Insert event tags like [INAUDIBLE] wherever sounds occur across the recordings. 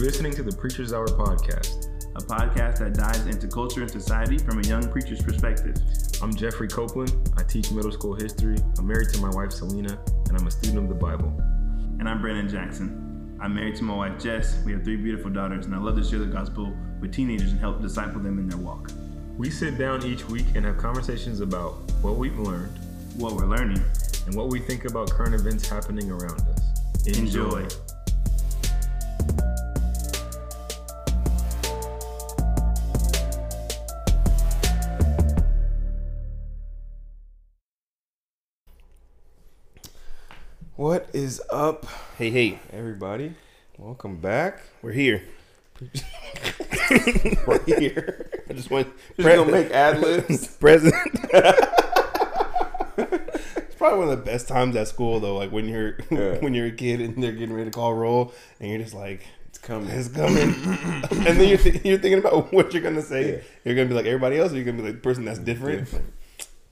You're listening to the Preacher's Hour podcast. a podcast that dives into culture and society from a young preacher's perspective. I'm Jeffrey Copeland. I teach middle school history. I'm married to my wife Selena, and I'm a student of the Bible. And I'm Brandon Jackson. I'm married to my wife Jess. We have three beautiful daughters, and I love to share the gospel with teenagers and help disciple them in their walk. We sit down each week and have conversations about what we've learned What we're learning. and what we think about current events happening around us. Enjoy. What is up, Hey, hey, everybody? Welcome back. we're here. [LAUGHS] We're here. I just went. Just gonna make ad libs. [LAUGHS] President. it's probably one of the best times at school, though. Like when you're Yeah. [LAUGHS] when you're a kid and they're getting ready to call roll, and you're just like, It's coming. "It's coming," and then you're th- you're thinking about what you're gonna say. Yeah. You're gonna be like everybody else, or you're gonna be like the person that's different. Different.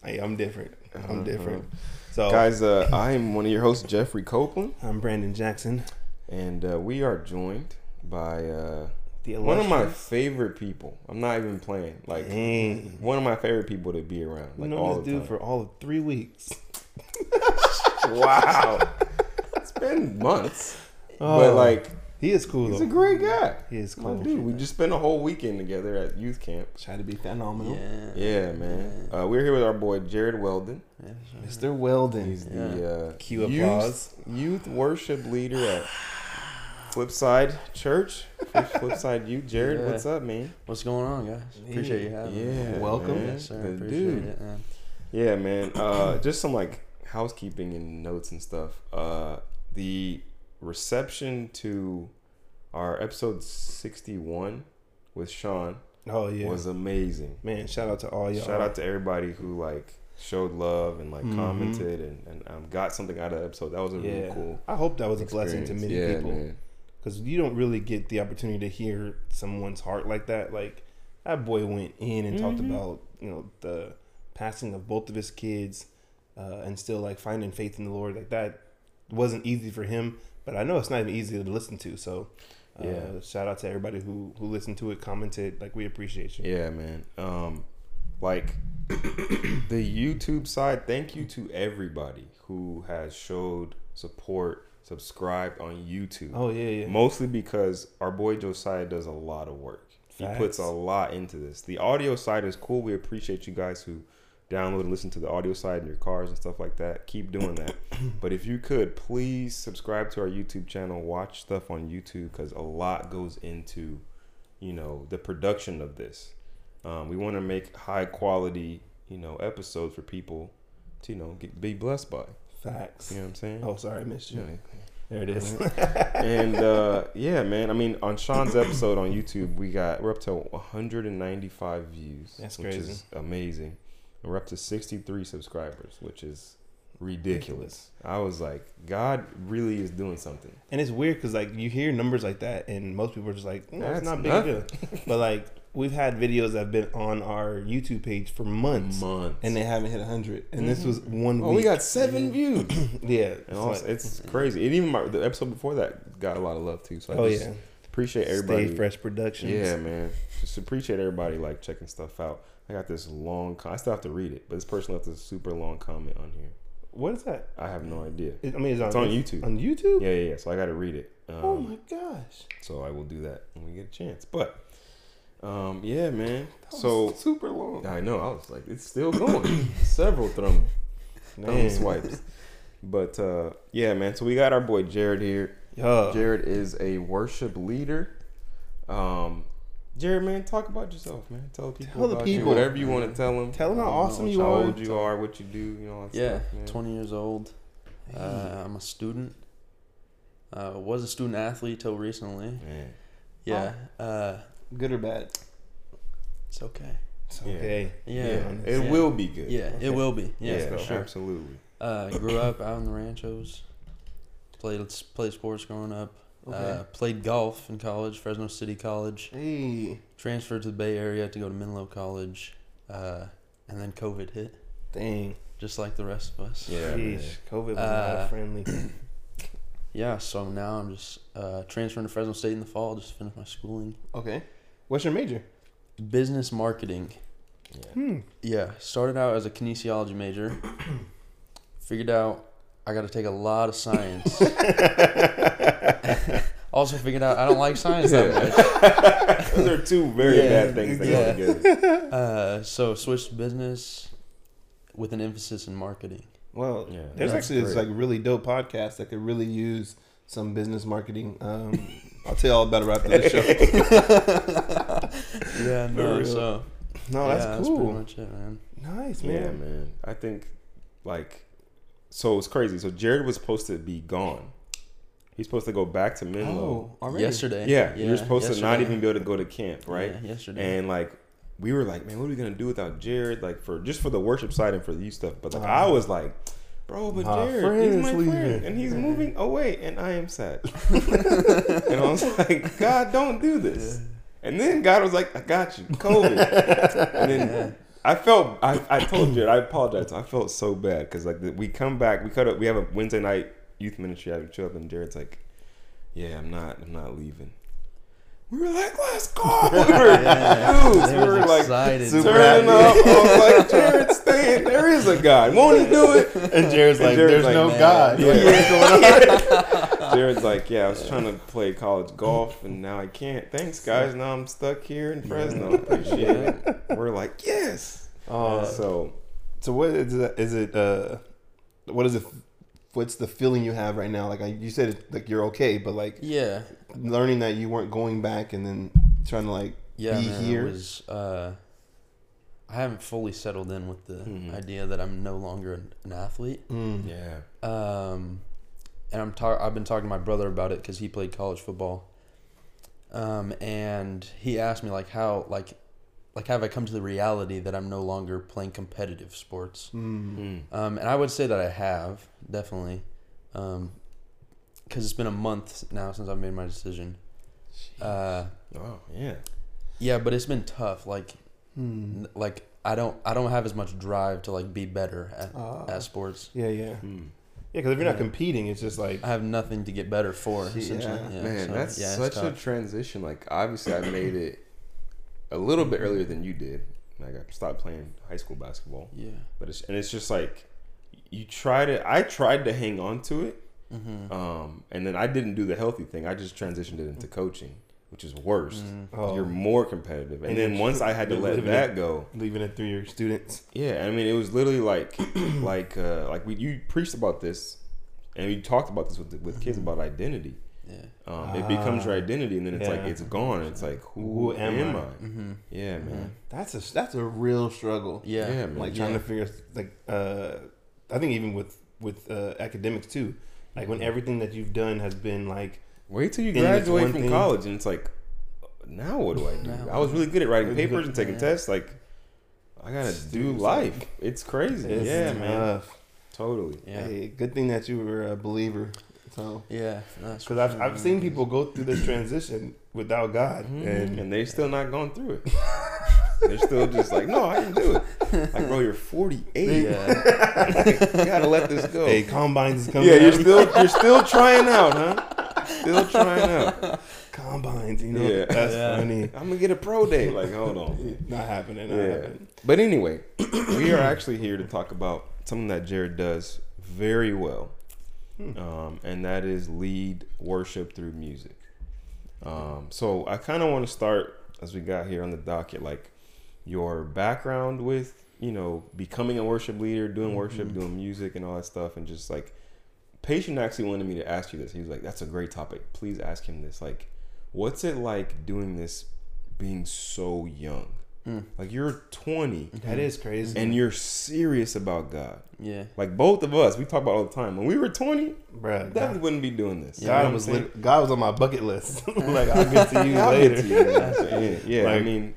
Hey, I'm different. I'm Uh-huh. different. So, Guys, uh, I am one of your hosts, Jeffrey Copeland, I'm Brandon Jackson. and uh, we are joined by uh, The one of my favorite people. I'm not even playing. Like Dang. one of my favorite people to be around. We Like know all this the dude time. for all of three weeks. [LAUGHS] wow. it's been months, Oh, but like he is cool. he's though. a great guy. He is My cool. dude, we just spent a whole weekend together at youth camp. Try to be phenomenal. Yeah. Yeah, man. Uh, we're here with our boy Jarrod Weldon. Yeah, Mr. Weldon. He's the uh, Cue youth, applause. youth worship leader at Flipside Church. Flipside Youth. Jarrod, Yeah. what's up, man? What's going on, guys? Appreciate you having me. Yeah, Welcome. man. Yes, sir. Appreciate dude. it, man. Yeah, man. Uh, just some like housekeeping and notes and stuff. Uh, the reception to our episode sixty-one with Sean Oh yeah, was amazing. man! Shout out to all y'all. Shout out to everybody who like showed love and like Mhm. commented and, and um, got something out of the episode. That was a yeah. really cool. I hope that was a blessing to many yeah, people because you don't really get the opportunity to hear someone's heart like that. Like that boy went in and talked Mhm. about you know the passing of both of his kids, uh, and still like finding faith in the Lord. Like that wasn't easy for him, but I know it's not even easy to listen to. So. Uh, Yeah. Shout out to everybody who who listened to it, commented. Like we appreciate you. Yeah, man. Um, like [COUGHS] the YouTube side. Thank you to everybody who has showed support, subscribed on YouTube. Oh yeah, yeah. Mostly because our boy Josiah does a lot of work. He puts a lot into this. The audio side is cool. We appreciate you guys who download and listen to the audio side in your cars and stuff like that. Keep doing that. [COUGHS] but if you could, please subscribe to our YouTube channel. Watch stuff on YouTube because a lot goes into, you know, the production of this. Um, we want to make high quality, you know, episodes for people to, you know, get, be blessed by. Facts. You know what I'm saying? Oh, sorry, I missed you. There it is. [LAUGHS] and uh, yeah, man. I mean, on Sean's episode on YouTube, we got we're up to 195 views. That's which crazy. is amazing. We're up to 63 subscribers, which is ridiculous. I was like, God really is doing something. And it's weird because like you hear numbers like that, and most people are just like, no, That's it's not big nothing. deal. [LAUGHS] but like we've had videos that have been on our YouTube page for months, Months. and they haven't hit hundred. And this mm-hmm. was one oh, week. we got seven mm-hmm. views. [CLEARS THROAT] yeah. And it's also, like- it's crazy. And even my, the episode before that got a lot of love too. So I oh just yeah. appreciate everybody. Stay Fresh Productions. Yeah, man. Just appreciate everybody like checking stuff out. I got this long. I still have to read it, but this person left a super long comment on here. What is that? I have no idea. It- I mean, it's on, It's on YouTube. On YouTube. Yeah, yeah, yeah. So I got to read it. Um, Oh my gosh. So I will do that when we get a chance. But, um, yeah, man. So super long. I know. I was like, it's still going. [COUGHS] Several thumb thumb swipes. But uh, yeah, man. So we got our boy Jarrod here. Yeah. Jarrod is a worship leader. Um, Jarrod, man, talk about yourself, man. Tell people Tell the about you, people. whatever you want to tell them. Tell them how awesome know you how are. old you are, what you do, you know. Yeah, stuff, 20 years old. Uh, I'm a student. Uh, was a student athlete till recently. Man. Yeah. Uh, Good or bad? it's okay. It's Yeah. okay. Yeah. It Yeah. will be good. Yeah, it will be. Yeah, yeah, for sure. absolutely. Uh, grew up out in the ranchos. Played played sports growing up. Uh, played golf in college, Fresno City College. Hey. Transferred to the Bay Area to go to Menlo College. Uh, and then COVID hit, Dang. just like the rest of us. Yeah, man. Sheesh. COVID was Uh, not friendly. [CLEARS THROAT] yeah, so now I'm just uh, transferring to Fresno State in the fall. Just to finish my schooling. Okay. What's your major? Business marketing. Hmm. Yeah, started out as a kinesiology major. [CLEARS THROAT] Figured out I got to take a lot of science. [LAUGHS] [LAUGHS] also figured out I don't like science that much. [LAUGHS] Those are two very Yeah, bad things that yeah. go together. [LAUGHS] Uh, so switched to business with an emphasis in marketing. Well, Yeah, there's that's actually this like really dope podcast that could really use some business marketing. Um, I'll tell you all about it right after the show. Yeah, no, so No, yeah, that's That's cool. pretty much it, man. nice, Yeah, man. man. I think like so it's crazy. So Jarrod was supposed to be gone. He's supposed to go back to Menlo. Oh, already? Yesterday. Yeah, you're supposed to not even be able to go to camp, right? Yeah, yesterday. And like we were like, man, what are we gonna do without Jarrod? Like for just for the worship side and for you stuff. But like Uh, I was like, bro, but my Jarrod, friend he's is my leaving. friend, and he's moving away, and I am sad. [LAUGHS] and I was like, God, don't do this. And then God was like, I got you, COVID. and then I felt, I, I told Jarrod, I apologize. I felt so bad because like we come back, we cut up, we have a Wednesday night youth ministry. I show up, and Jarrod's like, Yeah, I'm not, I'm not leaving. We were like, let's go. [LAUGHS] We were, Yeah. dudes, we was were like excited. turning up. [LAUGHS] I was like, Jarrod, staying. There is a God. Won't he do it? [LAUGHS] And Jarrod's And like, Jarrod's "There's like, no man, God. yeah. What is going on?" Jarrod's like, yeah, I was trying to play college golf and now I can't. Thanks, guys. Now I'm stuck here in Fresno. Appreciate it. We're like, yes. Uh, So, so what is it? Is it? Uh, what is it? What's the feeling you have right now? Like I, you said, it, like you're okay, but like yeah, learning that you weren't going back and then trying to like yeah, be man, here. Was, uh, I haven't fully settled in with the Mhm. idea that I'm no longer an, an athlete. Mm. yeah. Um, and I'm talk. I've been talking to my brother about it because he played college football. Um, and he asked me like how like, like have I come to the reality that I'm no longer playing competitive sports? Mm. Um, and I would say that I have definitely, um, because it's been a month now since I've made my decision. Uh, Oh, yeah. yeah, but it's been tough. Like, Mm. n- like I don't I don't have as much drive to like be better at, Ah. at sports. Yeah, yeah, Mm. yeah. Because if you're not Yeah. competing, it's just like I have nothing to get better for. Yeah. Essentially, yeah, Man, so, that's yeah, it's such a transition. Like, obviously, I made it a little bit earlier than you did. Like, I stopped playing high school basketball. yeah. But it's, and it's just like, you try to, I tried to hang on to it. Mm-hmm. Um, and then I didn't do the healthy thing. I just transitioned it into coaching, which is worse. Mm-hmm. oh, You're more competitive. And, And then once I had to let that it. go, leaving it through your students. yeah, I mean, it was literally like, like, uh, like we you preached about this, and we talked about this with with kids Mm-hmm. about identity. Yeah. Um, it becomes your Ah, identity, and then it's like it's gone. It's like who, Who am am, I? I? Mm-hmm. Yeah, man. That's a that's a real struggle. Yeah. Yeah, man. like trying Yeah. to figure like uh I think even with with uh, academics too. Like when everything that you've done has been like Wait till you In this graduate from thing- college, and it's like, now what do I do? I was really good at writing papers and taking Yeah. tests. Like, I gotta do life. It's crazy. it's yeah, man. Totally. Yeah. Hey, good thing that you were a believer. So Yeah. That's because I've I've seen people go through this transition without God, Mhm. and And they're still not going through it. [LAUGHS] they're still just like, no, I can do it. Like, bro, you're 48. Yeah. [LAUGHS] you gotta let this go. hey, combines is coming. yeah, you're out. still you're [LAUGHS] still trying out, huh? Still trying out. combines. You know, Yeah. that's Yeah. funny. I'm gonna get a pro day. Like, hold on. Not happening. Not Yeah. happening. But anyway, [CLEARS THROAT] we are actually here to talk about something that Jarrod does very well, um, and that is lead worship through music. Um, so I kind of want to start as we got here on the docket, like your background with you know becoming a worship leader, doing worship, doing music, and all that stuff, and just like patient actually wanted me to ask you this. He was like, "That's a great topic. Please ask him this. Like, what's it like doing this, being so young? Mm. Like you're 20 That is crazy. and you're serious about God. Yeah. Like both of us, we talk about all the time. When we were 20, Bruh, definitely God, wouldn't be doing this. God was what God was on my bucket list. [LAUGHS] [LAUGHS] like I'll get to you later. to you. man. [LAUGHS] yeah, yeah I mean,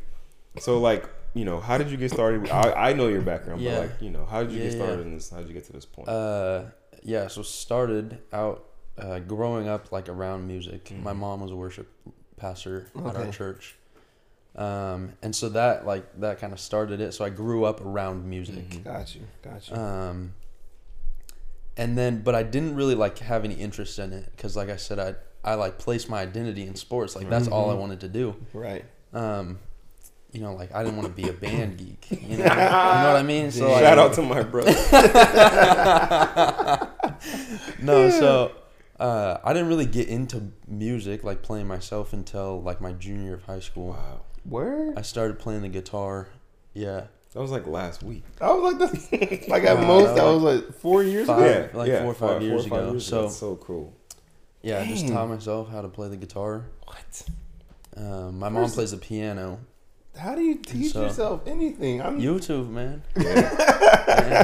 so like, you know, how did you get started? I, I know your background, Yeah. but like, you know, how did you Yeah, get started yeah. in this? How did you get to this point? Uh, yeah. So started out uh, growing up like around music. Mhm. My mom was a worship pastor at our church, um, and so that like that kind of started it. So I grew up around music. Mhm. Got you. Got you. Um, and then but I didn't really like have any interest in it because like I said I I like placed my identity in sports like that's all I wanted to do. Right. Um, you know, like I didn't want to be a band geek. You know, [LAUGHS] you know what I mean? So like, Shout out to my brother. [LAUGHS] no, so uh, I didn't really get into music, like playing myself, until like my junior year of high school. wow, Where? I started playing the guitar. Yeah, that was like last week. I was like, this, [LAUGHS] like at Wow, most, that was like four years five- ago. like four or five years ago. So- That's so cool. yeah. I just taught myself how to play the guitar. What? Um, my mom First- plays the piano. How do you teach So- yourself anything? I'm. YouTube, man. [LAUGHS] Yeah.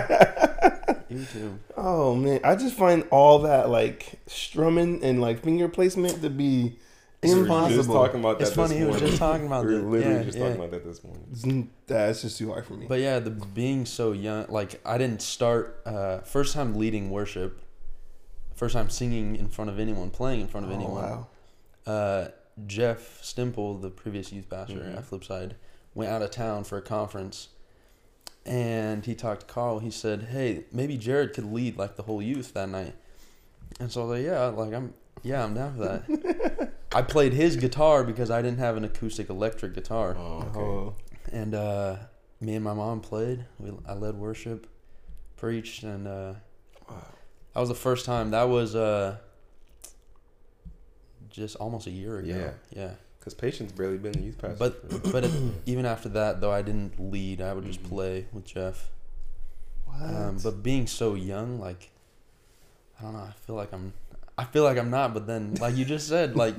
Yeah. YouTube. Oh man, I just find all that like strumming and like finger placement to be We impossible. just talking about that. It's funny. This He was just talking about [LAUGHS] We were literally yeah, just yeah. talking about that this morning. That's just too hard for me. But yeah, the being so young, like I didn't start uh, first time leading worship, first time singing in front of anyone, playing in front of oh, anyone. wow. Uh, Jeff Stimple, the previous youth pastor Mhm. at Flipside, went out of town for a conference, and he talked to Carl. He said, "Hey, maybe Jarrod could lead like the whole youth that night." And so I was like, "Yeah, like I'm, yeah, I'm down for that." [LAUGHS] I played his guitar because I didn't have an acoustic electric guitar Oh, okay. Oh, and uh, me and my mom played. We I led worship, preached, and uh, Wow. that was the first time. That was uh, just almost a year ago. Yeah. yeah. Because Patience barely been the youth pastor. But but it, even after that, though, I didn't lead. I would just Mhm. play with Jeff. what? Um, but being so young, like I don't know. I feel like I'm. I feel like I'm not. But then, like you just said, like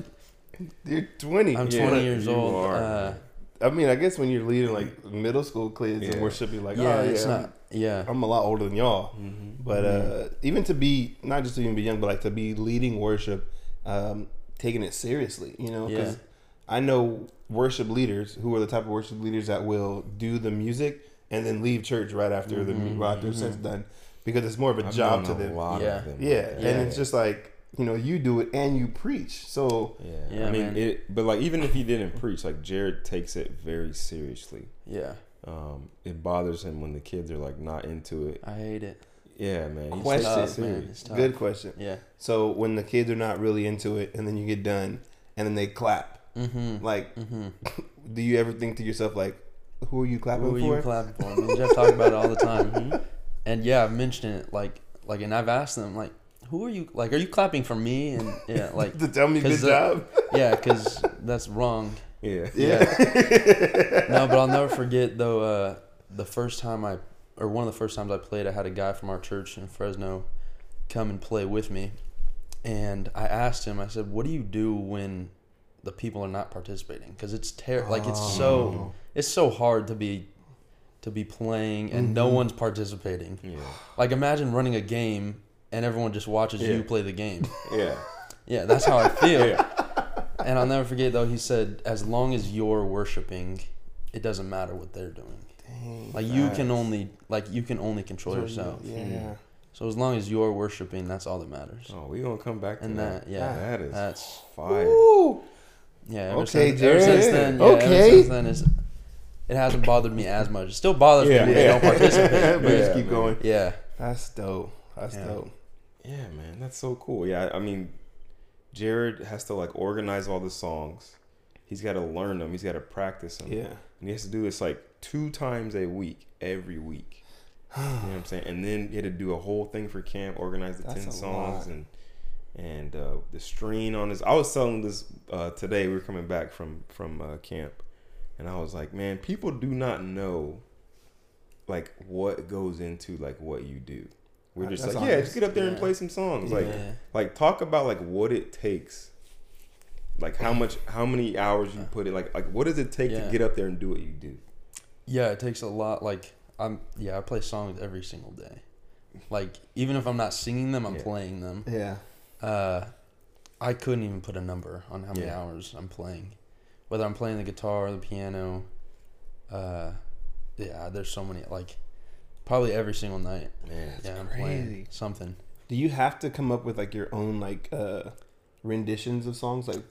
you're 20. I'm Yeah, 20 years old. uh. I mean, I guess when you're leading like middle school kids Yeah. and worship, you're like, yeah, oh, yeah, it's I'm- not. Yeah. I'm a lot older than y'all. Mhm. But uh, even to be not just to even be young, but like to be leading worship, um, taking it seriously, you know, because Yeah. I know worship leaders who are the type of worship leaders that will do the music and then leave church right after the Mhm, right after set's done because it's more of a I've job to known a them. lot of Yeah. them. Yeah, Yeah. and it's just like you know you do it and you preach, so Yeah, Yeah, I mean man. it, but like even if he didn't preach, like Jarrod takes it very seriously. Yeah. Um, it bothers him when the kids are like not into it. I hate it. Yeah, man. Question. Tough, man. serious. It's tough. good question. Yeah. So when the kids are not really into it, and then you get done, and then they clap, Mm-hmm. like, mm-hmm. [COUGHS] do you ever think to yourself like, who are you clapping Who are for? you clapping for? Me and Jeff talk about it all the time. [LAUGHS] And yeah, I've mentioned it like like, and I've asked them like, who are you? Like, are you clapping for me? And yeah, [LAUGHS] like to tell me good 'cause, uh, job. yeah, because that's wrong. Yeah. Yeah. [LAUGHS] No, but I'll never forget though. Uh, the first time I, or one of the first times I played, I had a guy from our church in Fresno come and play with me, and I asked him. I said, "What do you do when the people are not participating? Because it's ter- like it's Oh. so it's so hard to be to be playing and no Mhm. one's participating. Yeah. Like imagine running a game and everyone just watches Yeah. you play the game. [LAUGHS] Yeah. Yeah, that's how I feel. Yeah. And I'll never forget though. He said, "As long as you're worshiping, it doesn't matter what they're doing. Dang, Like you can only like you can only control So, yourself. Yeah. Hmm. So as long as you're worshiping, that's all that matters. Oh, we gonna come back to And that. that, yeah, that is that's fire. Woo! yeah. Ever Okay, since, ever Jarrod. since then, yeah, ever Okay. since then, it's, it hasn't bothered me as much. It still bothers Yeah. me when they don't [LAUGHS] participate. but Yeah, just keep man. going. Yeah, That's dope. That's Yeah. dope. Yeah, man, that's so cool. Yeah, I mean, Jarrod has to like organize all the songs. He's got to learn them. He's got to practice them. Yeah. And he has to do this like two times a week, every week. [SIGHS] You know what I'm saying? And then he had to do a whole thing for camp, organize the That's ten songs lot. and and uh, the strain on his. I was telling this uh, today. We were coming back from from uh, camp, and I was like, man, people do not know like what goes into like what you do. We're just that's like, yeah, just get up there and play some songs. Like, yeah. like talk about like what it takes. Like how much, how many hours you put in. Like, like what does it take Yeah. to get up there and do what you do? Yeah, it takes a lot. Like I'm, yeah, I play songs every single day. Like even if I'm not singing them, I'm Yeah. playing them. Yeah. Uh, I couldn't even put a number on how many Yeah. hours I'm playing, whether I'm playing the guitar or the piano. Uh, yeah, there's so many. Like probably every single night. Man, yeah, I'm crazy. playing something. Do you have to come up with like your own like uh renditions of songs? Like,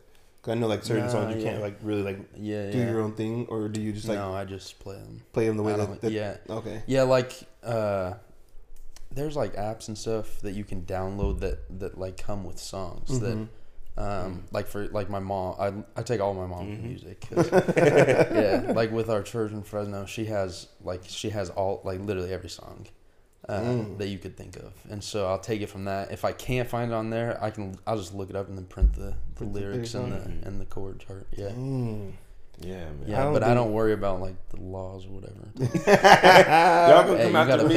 'cause I know like certain Nah, songs you can't like really like Yeah, do yeah. your own thing, or do you just like no, I just play them. play them the way that, that? yeah, Okay. yeah. Like uh, there's like apps and stuff that you can download that that like come with songs Mhm. that um like for like my mom I I take all my mom Mhm. music [LAUGHS] yeah like with our church in Fresno she has like she has all like literally every song uh, Mm. that you could think of and so I'll take it from that if I can't find it on there I can I'll just look it up and then print the, the Print the lyrics and the and the chord chart yeah Mm. Yeah, man. yeah don't but I don't worry about like the laws or whatever [LAUGHS] Y'all gonna Hey, come you after gotta me?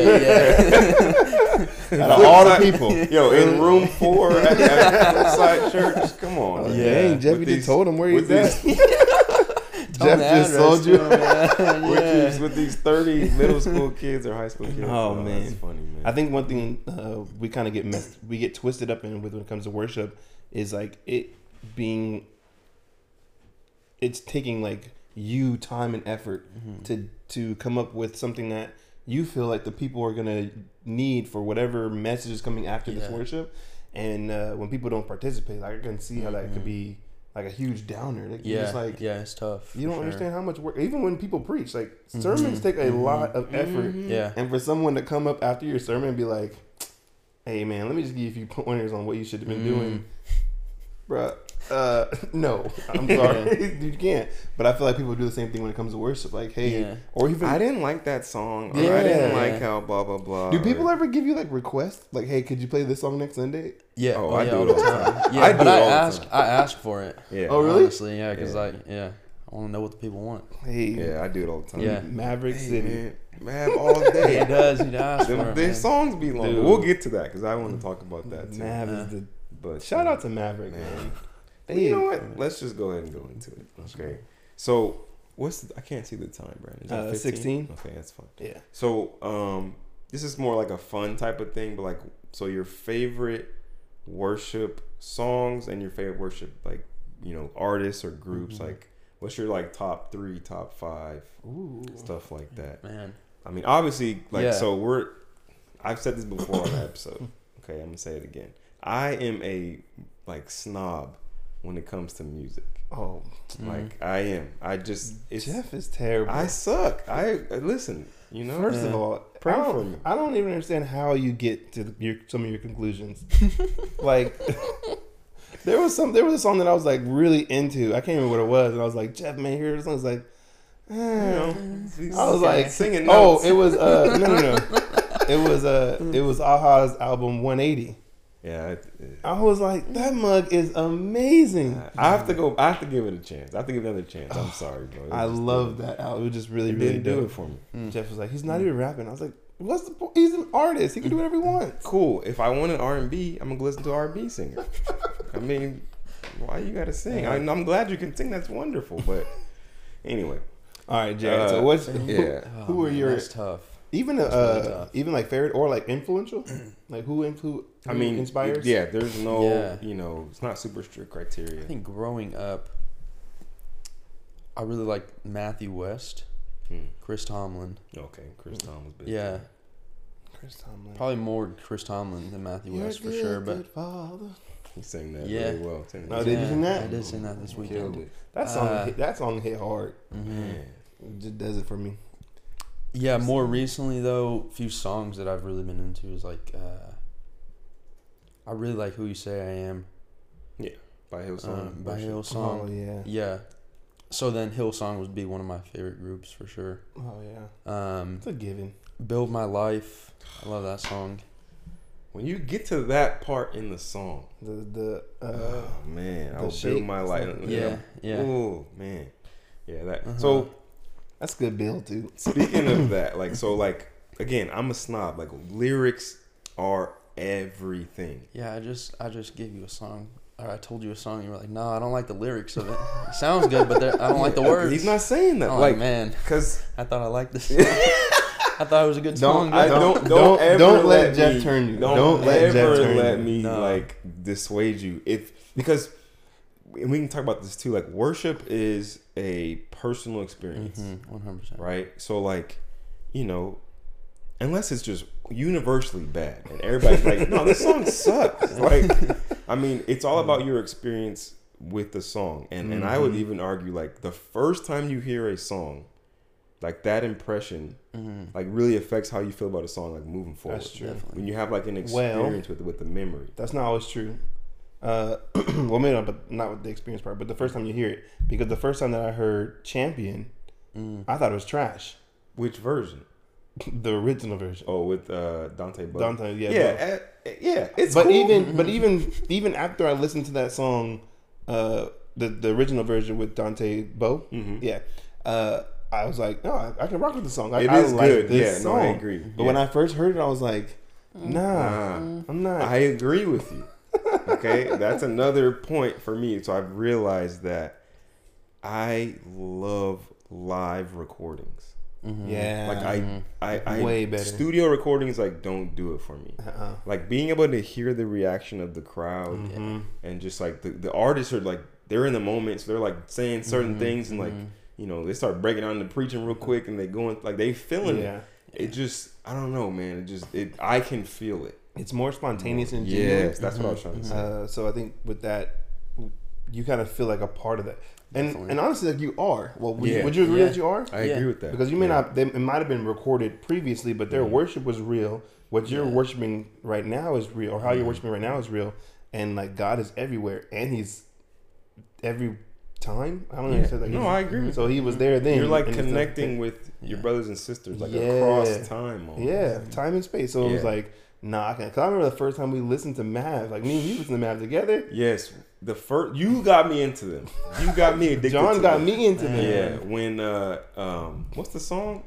yeah. [LAUGHS] Out of [LAUGHS] all the people. Yo, in room four at, at Flipside Church. Come on. Oh, man. Dang, Jeff, With you these- just told him where he's at. Jeff just address sold you. to 'em, man. with, these, with these 30 middle school kids or high school kids. Oh, that's man. funny, man. I think one thing uh, we kind of get messed, we get twisted up in with when it comes to worship is like it being, it's taking like you time and effort Mhm. to to come up with something that you feel like the people are gonna need for whatever message is coming after this worship, and uh, when people don't participate, like I can see how that could Mhm. be like a huge downer. Like, Yeah, just like yeah, it's tough. you don't sure. understand how much work. Even when people preach, like sermons Mhm. take a Mhm. lot of effort. Mhm. Yeah, And for someone to come up after your sermon and be like, "Hey, man, let me just give you a few pointers on what you should have been Mm. doing," bruh. Uh, [LAUGHS] no, I'm [LAUGHS] sorry, [LAUGHS] you can't. But I feel like people do the same thing when it comes to worship. Like, hey, Yeah. or even I didn't like that song. Or I didn't like how blah, blah, blah. do people or- ever give you like requests? Like, hey, could you play this song next Sunday? yeah. Oh, Oh, I yeah, do all it the all the time. time. Yeah, I do but I ask. I ask for it. Yeah. Oh, really? Honestly, yeah, because Yeah. like, yeah, I want to know what the people want. Hey, Yeah, I do it all the time. Yeah. Maverick Hey, City. man. Mab all He day. does. He does. for Them, it, their man. songs be long. Dude. We'll get to that because I want to talk about that too. Mav Yeah. is the But shout out to Maverick, man. man. Well, you know what? Let's just go ahead and go into it. Okay. So what's the, I can't see the time, Brandon. Is that Uh, 16. Okay, that's fine. Yeah. So um, this is more like a fun type of thing, but like, so your favorite worship songs and your favorite worship like you know artists or groups Mhm. like what's your like top three top five Ooh. stuff like that Man, i mean obviously like Yeah. so we're i've said this before on the episode [COUGHS] okay i'm gonna say it again i am a like snob when it comes to music Oh, like i am i just it's Jeff is terrible. i suck i listen you know First of all, Pray I don't, for me. I don't even understand how you get to your, some of your conclusions. [LAUGHS] like, [LAUGHS] there was some, there was a song that I was like really into. I can't remember what it was, and I was like, Jeff, man, here this song. I was like, eh. you know I was like, singing oh, it was uh, [LAUGHS] no, no, no, it was uh, it was Aha's album 180. Yeah it- it- I was like, that mug is amazing. I have to go. I have to give it a chance. I have to give it another chance. I'm [SIGHS] sorry, bro. I love didn't- that album. It was just really, It really didn't do it for me. Mm. Jeff was like, he's not even rapping. I was like, what's the point? He's an artist. He can do whatever he wants. Cool. If I want an R and B, I'm gonna go listen to R&B singer. [LAUGHS] I mean, why you gotta sing? I, I'm glad you can sing. That's wonderful. But [LAUGHS] anyway, All right, Jack. so Uh, what's yeah. Oh, [LAUGHS] who are man, your That's tough. Even That's uh really even like favorite or like influential? [CLEARS THROAT] like who influ- I mean, inspires? Yeah, there's no, Yeah. you know, it's not super strict criteria. I think growing up, I really like Matthew West, Hmm. Chris Tomlin. Okay, Chris Thomas. Big Yeah, Chris Tomlin. probably more Chris Tomlin than Matthew You're West for good, sure. But good father. he sang that Yeah. really well. Sang Oh, that did you sing that? I did sing that this weekend. That song Uh, hit, that song hit hard. Mhm. Man. It just does it for me. Yeah, more recently though, a few songs that I've really been into is like uh, I really like Who You Say I Am Yeah. By Hillsong. um, by Worship. Hillsong. Oh yeah. Yeah. So then Hillsong would be one of my favorite groups for sure. Oh yeah. Um, It's a given. Build My Life. I love that song. When you get to that part in the song, The the uh, oh man, I the will shake build my life. stuff. Yeah, yeah. Oh man, yeah. That. Uh-huh. So that's a good bill too. speaking of that, like, so like again, I'm a snob. Like lyrics are everything. Yeah, I just I just gave you a song. Or I told you a song. You were like, "No, I don't like the lyrics of it. It sounds good, but I don't like the [LAUGHS] words." He's not saying that. I'm like, like, man, cause I thought I liked this. [LAUGHS] I thought it was a good song. Don't- I don't don't, don't- ever don't let let Jeff me- turn you. Don't, Don't let Jeff ever turn let me No. like dissuade you. If because and we can talk about this too. Like worship is a personal experience, Mhm, 100%. right? So like, you know, unless it's just universally bad and everybody's [LAUGHS] like, no, this song sucks. Like, I mean, it's all about your experience with the song, and and I would Mhm. even argue like the first time you hear a song, like that impression, Mm-hmm. like really affects how you feel about a song, like moving forward. That's true. Definitely. When you have like an Well- experience with with the memory. That's not always true. Uh, [CLEARS THROAT] well, maybe not, but not with the experience part. But the first time you hear it, because the first time that I heard "Champion," Mm. I thought it was trash. Which version? [LAUGHS] the original version. Oh, with uh, Dante. Bowe. Dante, yeah, yeah, eh, yeah. It's but cool. even but even even after I listened to that song, uh, the the original version with Dante Bowe, Mhm. yeah, uh, I was like, no, I, I can rock with the song. I, It I is like good. This Yeah, song. no, I agree. But when I first heard it, I was like, nah, Nah. I'm not. I agree with you. Okay, that's another point for me. So I've realized that I love live recordings. Mm-hmm. yeah, Like I, I, I, Way better. Studio recordings like don't do it for me. uh-uh. Like being able to hear the reaction of the crowd Mhm. and just like the, the artists are like they're in the moment, so they're like saying certain mm-hmm. things and like mm-hmm. you know they start breaking down the preaching real quick and they going like they feeling yeah. it. It just I don't know, man. It just it I can feel it. It's more spontaneous and genuine. Yes, that's what I was trying to mm-hmm. say. Uh, so I think with that, you kind of feel like a part of that. And Definitely. and honestly, like you are. Well, would, Yeah. you, would you agree Yeah. that you are? I Yeah. agree with that Because you may Yeah. not. They, it might have been recorded previously, but their mm-hmm. worship was real. What you're Yeah. worshiping right now is real, or how you're mm-hmm. worshiping right now is real. And like God is everywhere, and He's every time. I don't know. Yeah. Say that No, I agree with So He was there then. You're like and it's connecting with your Yeah. brothers and sisters like Yeah. across time. almost. Yeah, time and space. So it was Yeah. like, nah. I can. Cause I remember the first time we listened to Mav. Like me and you listened to Mav together. Yes, the first you got me into them. You got me addicted. John got them. me into them. Yeah, when uh um what's the song?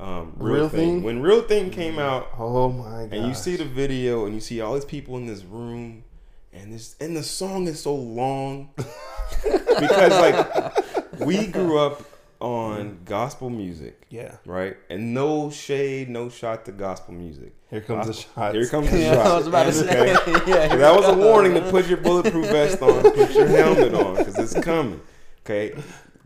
Um Real, Real thing. Thing? When Real Thing came out Oh my god. and you see the video and you see all these people in this room and this and the song is so long [LAUGHS] because like we grew up on gospel music, Yeah. right? And no shade, no shot to gospel music. Here comes the shot. Here comes [LAUGHS] the Yeah, shot. I was about to say. [LAUGHS] Yeah, that was a warning to put your bulletproof vest on, put your [LAUGHS] helmet on, because it's coming. Okay,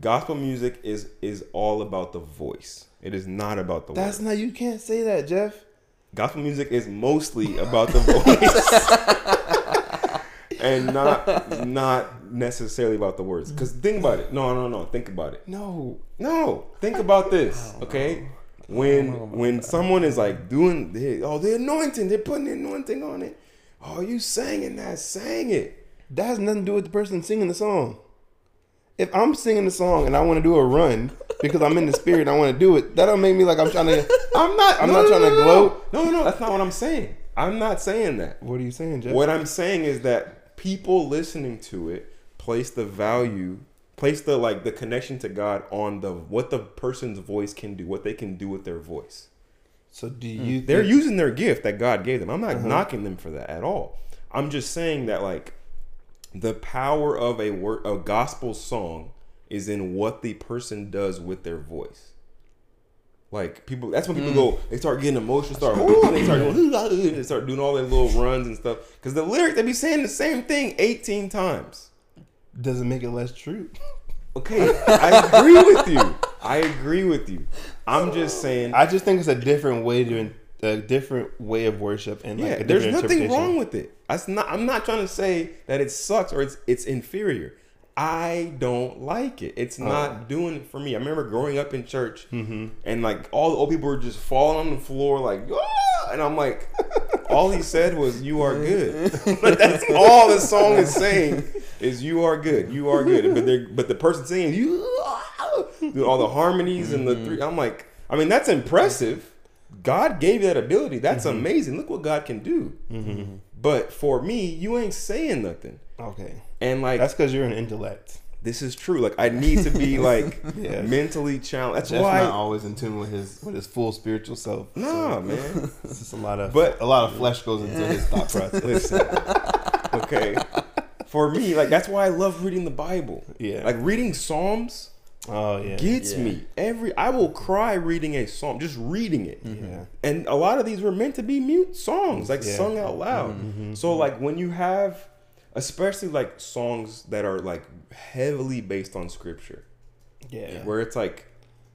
gospel music is is all about the voice. It is not about the That's words. not. You can't say that, Jeff. Gospel music is mostly about the voice, and [LAUGHS] not not necessarily about the words. Because think about it. No, no, no. Think about it. No. No, think about this. Okay, when when someone is like doing the oh the anointing, they're putting the anointing on it. Oh, you sang singing that? Sang it. That has nothing to do with the person singing the song. If I'm singing the song and I want to do a run because I'm in the spirit and I want to do it, that don't make me like I'm trying [LAUGHS] to. I'm not. I'm no, not no, trying no, to gloat. No, no, no. That's not what I'm saying. I'm not saying that. What are you saying, Jeff? What I'm saying is that people listening to it place the value, place the like the connection to God on the what the person's voice can do, what they can do with their voice. So do mm. you? They're using their gift that God gave them. I'm not uh-huh. knocking them for that at all. I'm just saying that like the power of a word a gospel song is in what the person does with their voice. Like people, that's when people mm. go. They start getting emotional. Start, ooh, and they start going. Ah, they start doing all their little runs and stuff. Because the lyrics they be saying the same thing 18 times. doesn't make it less true. Okay, I agree with you. I agree with you. I'm just saying. I just think it's a different way to a different way of worship and like yeah, a there's nothing wrong with it. That's not. I'm not trying to say that it sucks or it's it's inferior. I don't like it. It's not doing it for me. I remember growing up in church and like all the old people were just falling on the floor like, "Ah!" and I'm like, [LAUGHS] all he said was, "You are good." [LAUGHS] but that's all the song is saying is, "You are good. You are good." But they but the person singing, "You," ah," all the harmonies and the three. I'm like, I mean, that's impressive. God gave you that ability. That's amazing. Look what God can do. But for me, you ain't saying nothing. Okay, And like that's because you're an intellect. this is true. Like I need to be [LAUGHS] like Yeah. mentally challenged. That's Jeff's why. not always in tune with his with his full spiritual self. Nah, man. [LAUGHS] It's just a lot of But- a lot of flesh goes into his thought [LAUGHS] process. Listen. Okay. For me, like that's why I love reading the Bible. Yeah. Like reading Psalms Oh yeah. gets Yeah. me every. I will cry reading a song, just reading it. Yeah. and a lot of these were meant to be mute songs like Yeah. sung out loud mm-hmm. Mm-hmm. so like when you have especially like songs that are like heavily based on scripture Yeah. where it's like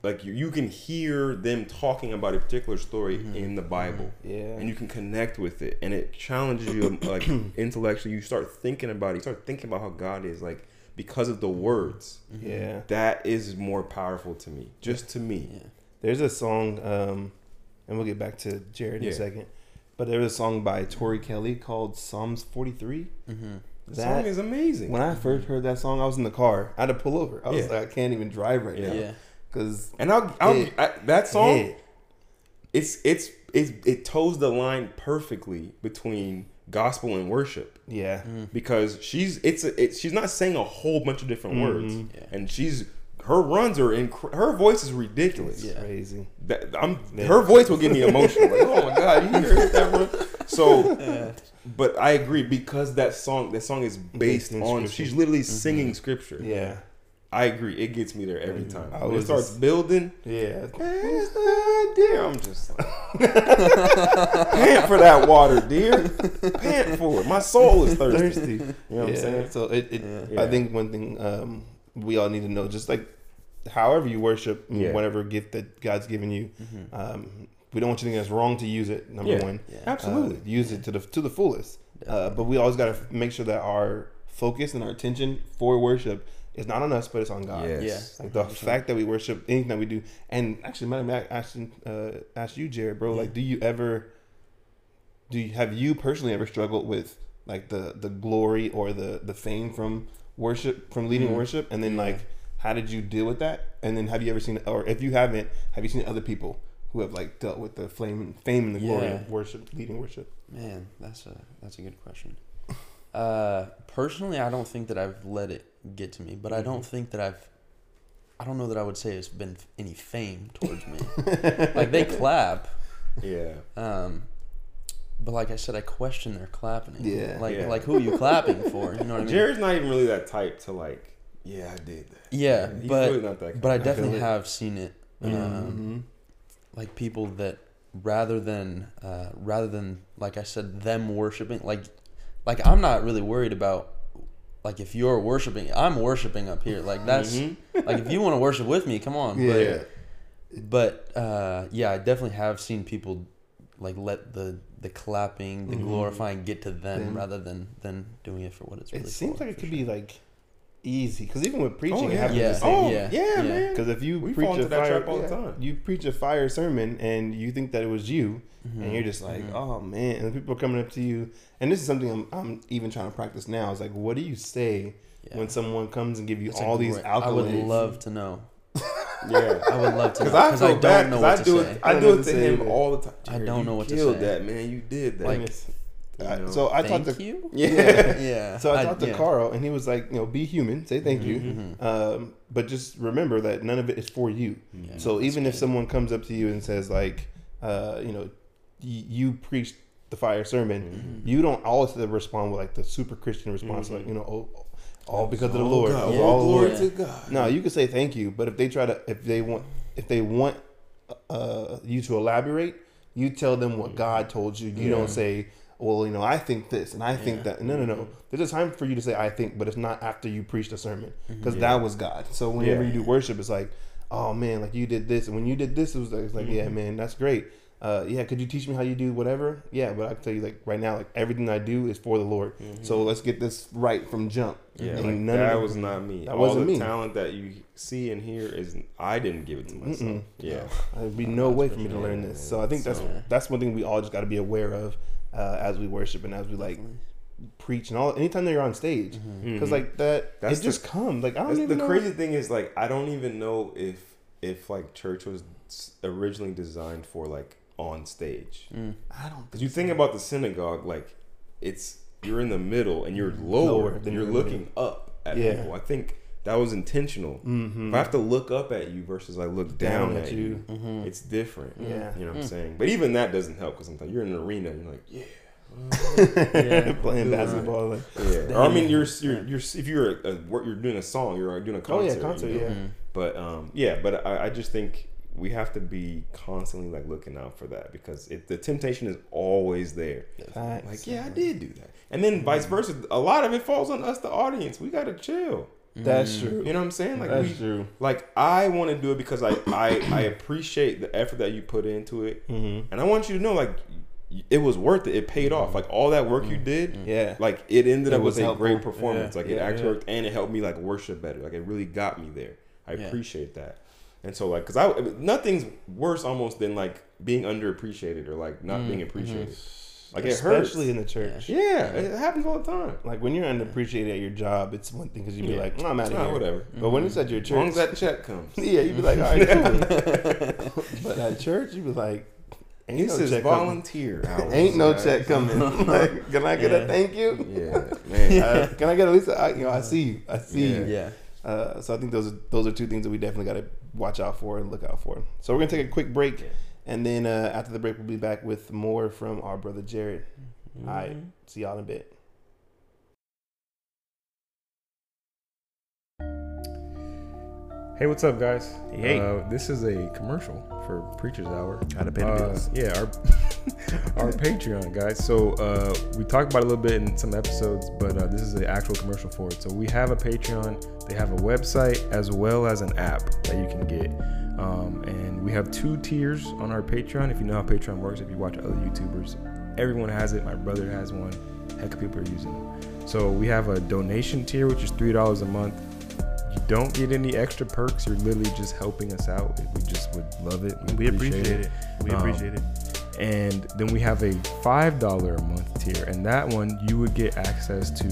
like you, you can hear them talking about a particular story mm-hmm. in the bible Yeah. and you can connect with it and it challenges you um, like [COUGHS] intellectually you start thinking about it you start thinking about how god is like because of the words Yeah. that is more powerful to me just to me There's a song, um, and we'll get back to Jarrod in Yeah. a second. But there was a song by Tori Kelly called Psalms 43. Mm-hmm. The That- song is amazing. When I first heard that song, I was in the car. I had to pull over. I was Yeah. like, I can't even drive right Yeah. now Yeah. because and I'll, I'll Yeah. I, that song, Yeah. it's it's it's it toes the line perfectly between gospel and worship yeah, Mm. because she's it's a, it, she's not saying a whole bunch of different words, Mhm. Yeah. and she's her runs are inc- her voice is ridiculous. Yeah. crazy. That, I'm Yeah. her voice will get me emotional. Like, oh my god, you hear that run? So, Yeah. but I agree because that song that song is based Based on scripture. she's literally singing scripture. Yeah, I agree. It gets me there every time. I when it starts just- building, yeah. [LAUGHS] [LAUGHS] dear, I'm just like, [LAUGHS] pant for that water, dear. Pant for it. My soul is thirsty. Thirsty. You know what I'm saying? So it, it Yeah. I think one thing um, we all need to know, just like however you worship, Yeah. whatever gift that God's given you, Mm-hmm. um, we don't want you to think it's wrong to use it. Number Yeah. one, Yeah. Absolutely. Uh, use it to the to the fullest. Uh, but we always got to make sure that our focus and our attention for worship is not on us, but it's on God. Yes. Yeah. Like the fact that we worship anything that we do, and actually, might have asked uh, asked you, Jarrod, bro. Like, do you ever, do you have you personally ever struggled with like the the glory or the the fame from worship from leading Mhm. worship, and then like how did you deal with that? And then have you ever seen, or if you haven't, have you seen other people who have like dealt with the flame, fame and the glory Yeah. of worship, leading worship? Man, that's a that's a good question. Uh, personally, I don't think that I've let it get to me, but I Mm-hmm. don't think that I've. I don't know that I would say it's been any fame towards me. [LAUGHS] like they clap, Yeah. um, but like I said, I question their clapping. Yeah. Like Yeah. like who are you clapping for? You know what I mean? Jarrod's not even really that type to like, yeah, I did that. Yeah, He's but really not that. but I definitely it. have seen it. Um, Mhm. like people that rather than uh, rather than like I said them worshiping like like I'm not really worried about like if you're worshiping I'm worshiping up here like that's Mhm. like if you want to worship with me come on Yeah. but but uh, yeah I definitely have seen people like let the the clapping the Mhm. glorifying get to them Them. rather than than doing it for what it's really It seems for, like it could sure. be like easy because even with preaching, Oh, yeah. happens Yeah. the same. Oh Yeah. yeah, Yeah. man. Because if you We preach a fire, trap all the yeah, time. you preach a fire sermon and you think that it was you, Mhm. and you're just like, Mhm. oh man, and people are coming up to you, and this is something I'm, I'm even trying to practice now. It's like, what do you say Yeah. when someone comes and give you That's a all these great- I would love to know [LAUGHS] Yeah. I would love to know Because I feel I, don't bad know 'cause what I to do say it. I I don't do know it to to him either. all the time. I don't know what to killed say. that, man. You did that. Like, [LAUGHS] And You know. so I talked to you [LAUGHS] yeah. yeah so I talked to yeah. Carl, and he was like, you know, be human, say thank you, Mhm. um, but just remember that none of it is for you. Yeah, So that's even if someone comes up to you and says like, uh, you know, y- you preach the fire sermon, Mhm. you don't always respond with like the super Christian response, Mhm. like you know, oh, all because of the Oh, Lord, God. Yeah. All glory to God. No, you can say thank you, but if they try to, if they want, if they want uh, you to elaborate, you tell them what God told you. You Yeah. don't say, well, you know, I think this and I think that. No, no, no. There's a time for you to say I think, but it's not after you preach the sermon because Yeah. that was God. So whenever you do worship, it's like, oh man, like you did this, and when you did this, it was like, it's like yeah, man, that's great. Uh, yeah, could you teach me how you do whatever? Yeah, but I can tell you like right now, like everything I do is for the Lord. So let's get this right from jump. Yeah, like, none of that it- was not me. that All wasn't the me. talent that you see and hear is I didn't give it to myself. Mm-mm. Yeah, There'd be no way for me to learn this. So I think that's that's one thing we all just got to be aware of uh, as we worship and as we like preach and all. Anytime that you're on stage, because Mhm. like that, That's it just comes. Like I don't even the crazy thing is like I don't even know if if like church was originally designed for like on stage. Mm. I don't. Because you think about the synagogue, like it's you're in the middle and you're lower, Lower and than you're everybody. looking up at Yeah. people. I think that was intentional. Mm-hmm. If I have to look up at you versus I look down, at you, Mhm. it's different. Yeah. You know what I'm Mm. saying? But even that doesn't help because sometimes you're in an arena and you're like, yeah. [LAUGHS] Yeah. [LAUGHS] playing Yeah. basketball. Like, Yeah. Or I mean, you're you're you're if you're a, a you're doing a song, you're doing a concert. oh concert. yeah, concert. you know? Yeah. Mhm. But um, yeah, but I, I just think we have to be constantly like looking out for that because it, the temptation is always there. Facts. Like, yeah, I did do that, and then vice versa. A lot of it falls on us, the audience. We gotta chill. That's Mm. true. You know what I'm saying? Like, That's we, true. like I want to do it because I, I I appreciate the effort that you put into it, Mm-hmm. and I want you to know like it was worth it. It paid off. Like all that work you did, Yeah. like it ended It up was with a great performance. Yeah, like it actually yeah. worked, and it helped me like worship better. Like it really got me there. I Yeah. appreciate that. And so like, cause I nothing's worse almost than like being underappreciated or like not Mm, being mhm. appreciated. Like it hurts. especially in the church. Yeah, it happens all the time. Like when you're underappreciated at your job, it's one thing because you'd be Yeah. like, "Oh, I'm out of here. whatever. But when it's at your As long as church, that check comes. [LAUGHS] yeah, you'd be like, all right, cool. [LAUGHS] but at church, you'd be like, ain't This no is check volunteer [LAUGHS] hours. Ain't no guys. check coming. like, can I get Yeah. a thank you? Yeah, man. Uh, can I get at least, a, I, you know, I see you, I see Yeah. you. Yeah. Uh, so I think those are those are two things that we definitely got to watch out for and look out for. So we're gonna take a quick break, and then uh, after the break, we'll be back with more from our brother Jarrod. All right, see y'all in a bit. Hey, what's up, guys? Hey. Uh, this is a commercial for Preacher's Hour. Gotta pay the Uh, bills. yeah, our [LAUGHS] our Patreon, guys. So uh, we talked about it a little bit in some episodes, but uh, this is the actual commercial for it. So we have a Patreon. They have a website as well as an app that you can get. Um, and we have two tiers on our Patreon. If you know how Patreon works, if you watch other YouTubers, everyone has it. My brother has one. Heck of people are using it. So we have a donation tier, which is three dollars a month. You don't get any extra perks. You're literally just helping us out. We just would love it. We appreciate it. We Um, appreciate it. And then we have a five dollar a month tier, and that one you would get access to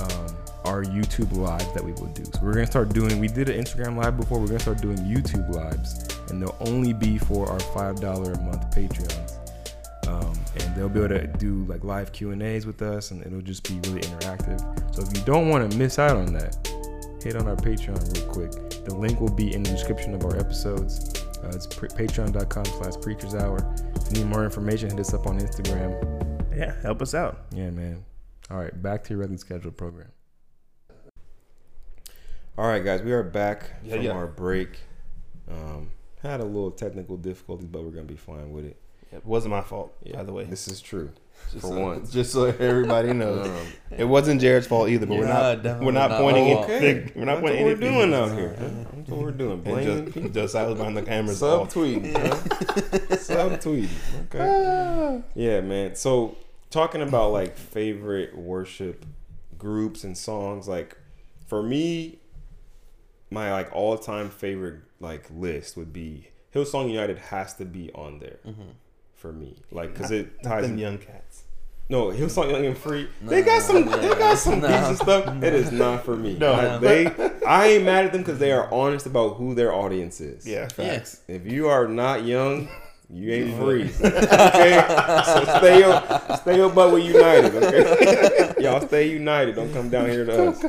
um, our YouTube live that we will do. So we're gonna start doing. We did an Instagram live before. We're gonna start doing YouTube lives, and they'll only be for our five dollar a month Patreons. Um, and they'll be able to do like live Q and A's with us, and it'll just be really interactive. So if you don't want to miss out on that, hit on our Patreon real quick. The link will be in the description of our episodes. Uh, it's pre- patreon.com slash preachers hour. If you need more information, hit us up on Instagram. Yeah, help us out. Yeah, man. All right, back to your regularly scheduled program. All right, guys, we are back Yeah, from yeah. our break. Um, had a little technical difficulties, but we're gonna be fine with it. It wasn't my fault, Yeah, by the way. this is true. Just for so, once. just so everybody knows, [LAUGHS] Um, it wasn't Jarrod's fault either. But we're not definitely we're not not. pointing Oh, it. okay, We're not that's pointing what we're doing out here. huh? That's what we're doing. Blaming just, just I was behind the camera's fault. Subtweeting. [LAUGHS] huh? Subtweeting. Okay. [LAUGHS] Yeah, man. So talking about like favorite worship groups and songs, like for me, my like all time favorite like list would be Hillsong United has to be on there for me. Like because it ties them young cats. no, Hillsong Young and Free. they got some. They got some [LAUGHS] No. decent stuff. It is not for me. No. I, they. I ain't mad at them because they are honest about who their audience is. Yeah, facts. If you are not young, you ain't free. [LAUGHS] Okay. So stay your stay your butt with United. Okay. [LAUGHS] Y'all stay united. Don't come down here to us.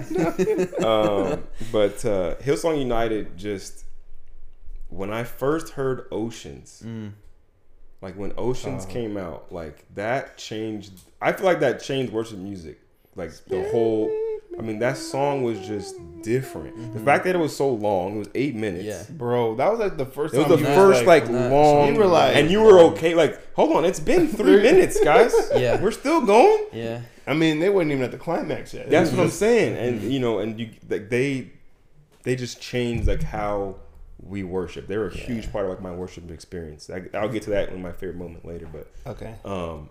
Um, but uh, Hillsong United just when I first heard Oceans. Mm. Like when Oceans Oh. came out, like that changed. I feel like that changed worship music. Like the whole. I mean, that song was just different. The fact that it was so long, it was eight minutes. Yeah. Bro, that was like the first It was the you first like, like, nah, long, you were like- and you were okay. Like, hold on, it's been [LAUGHS] three minutes, guys. Yeah. we're still going. Yeah. I mean, they weren't even at the climax yet. That's was what I'm [LAUGHS] saying, and you know, and you like they, they just changed like how we worship. They were a huge part of like my worship experience. I, I'll get to that in my favorite moment later, but Okay. um,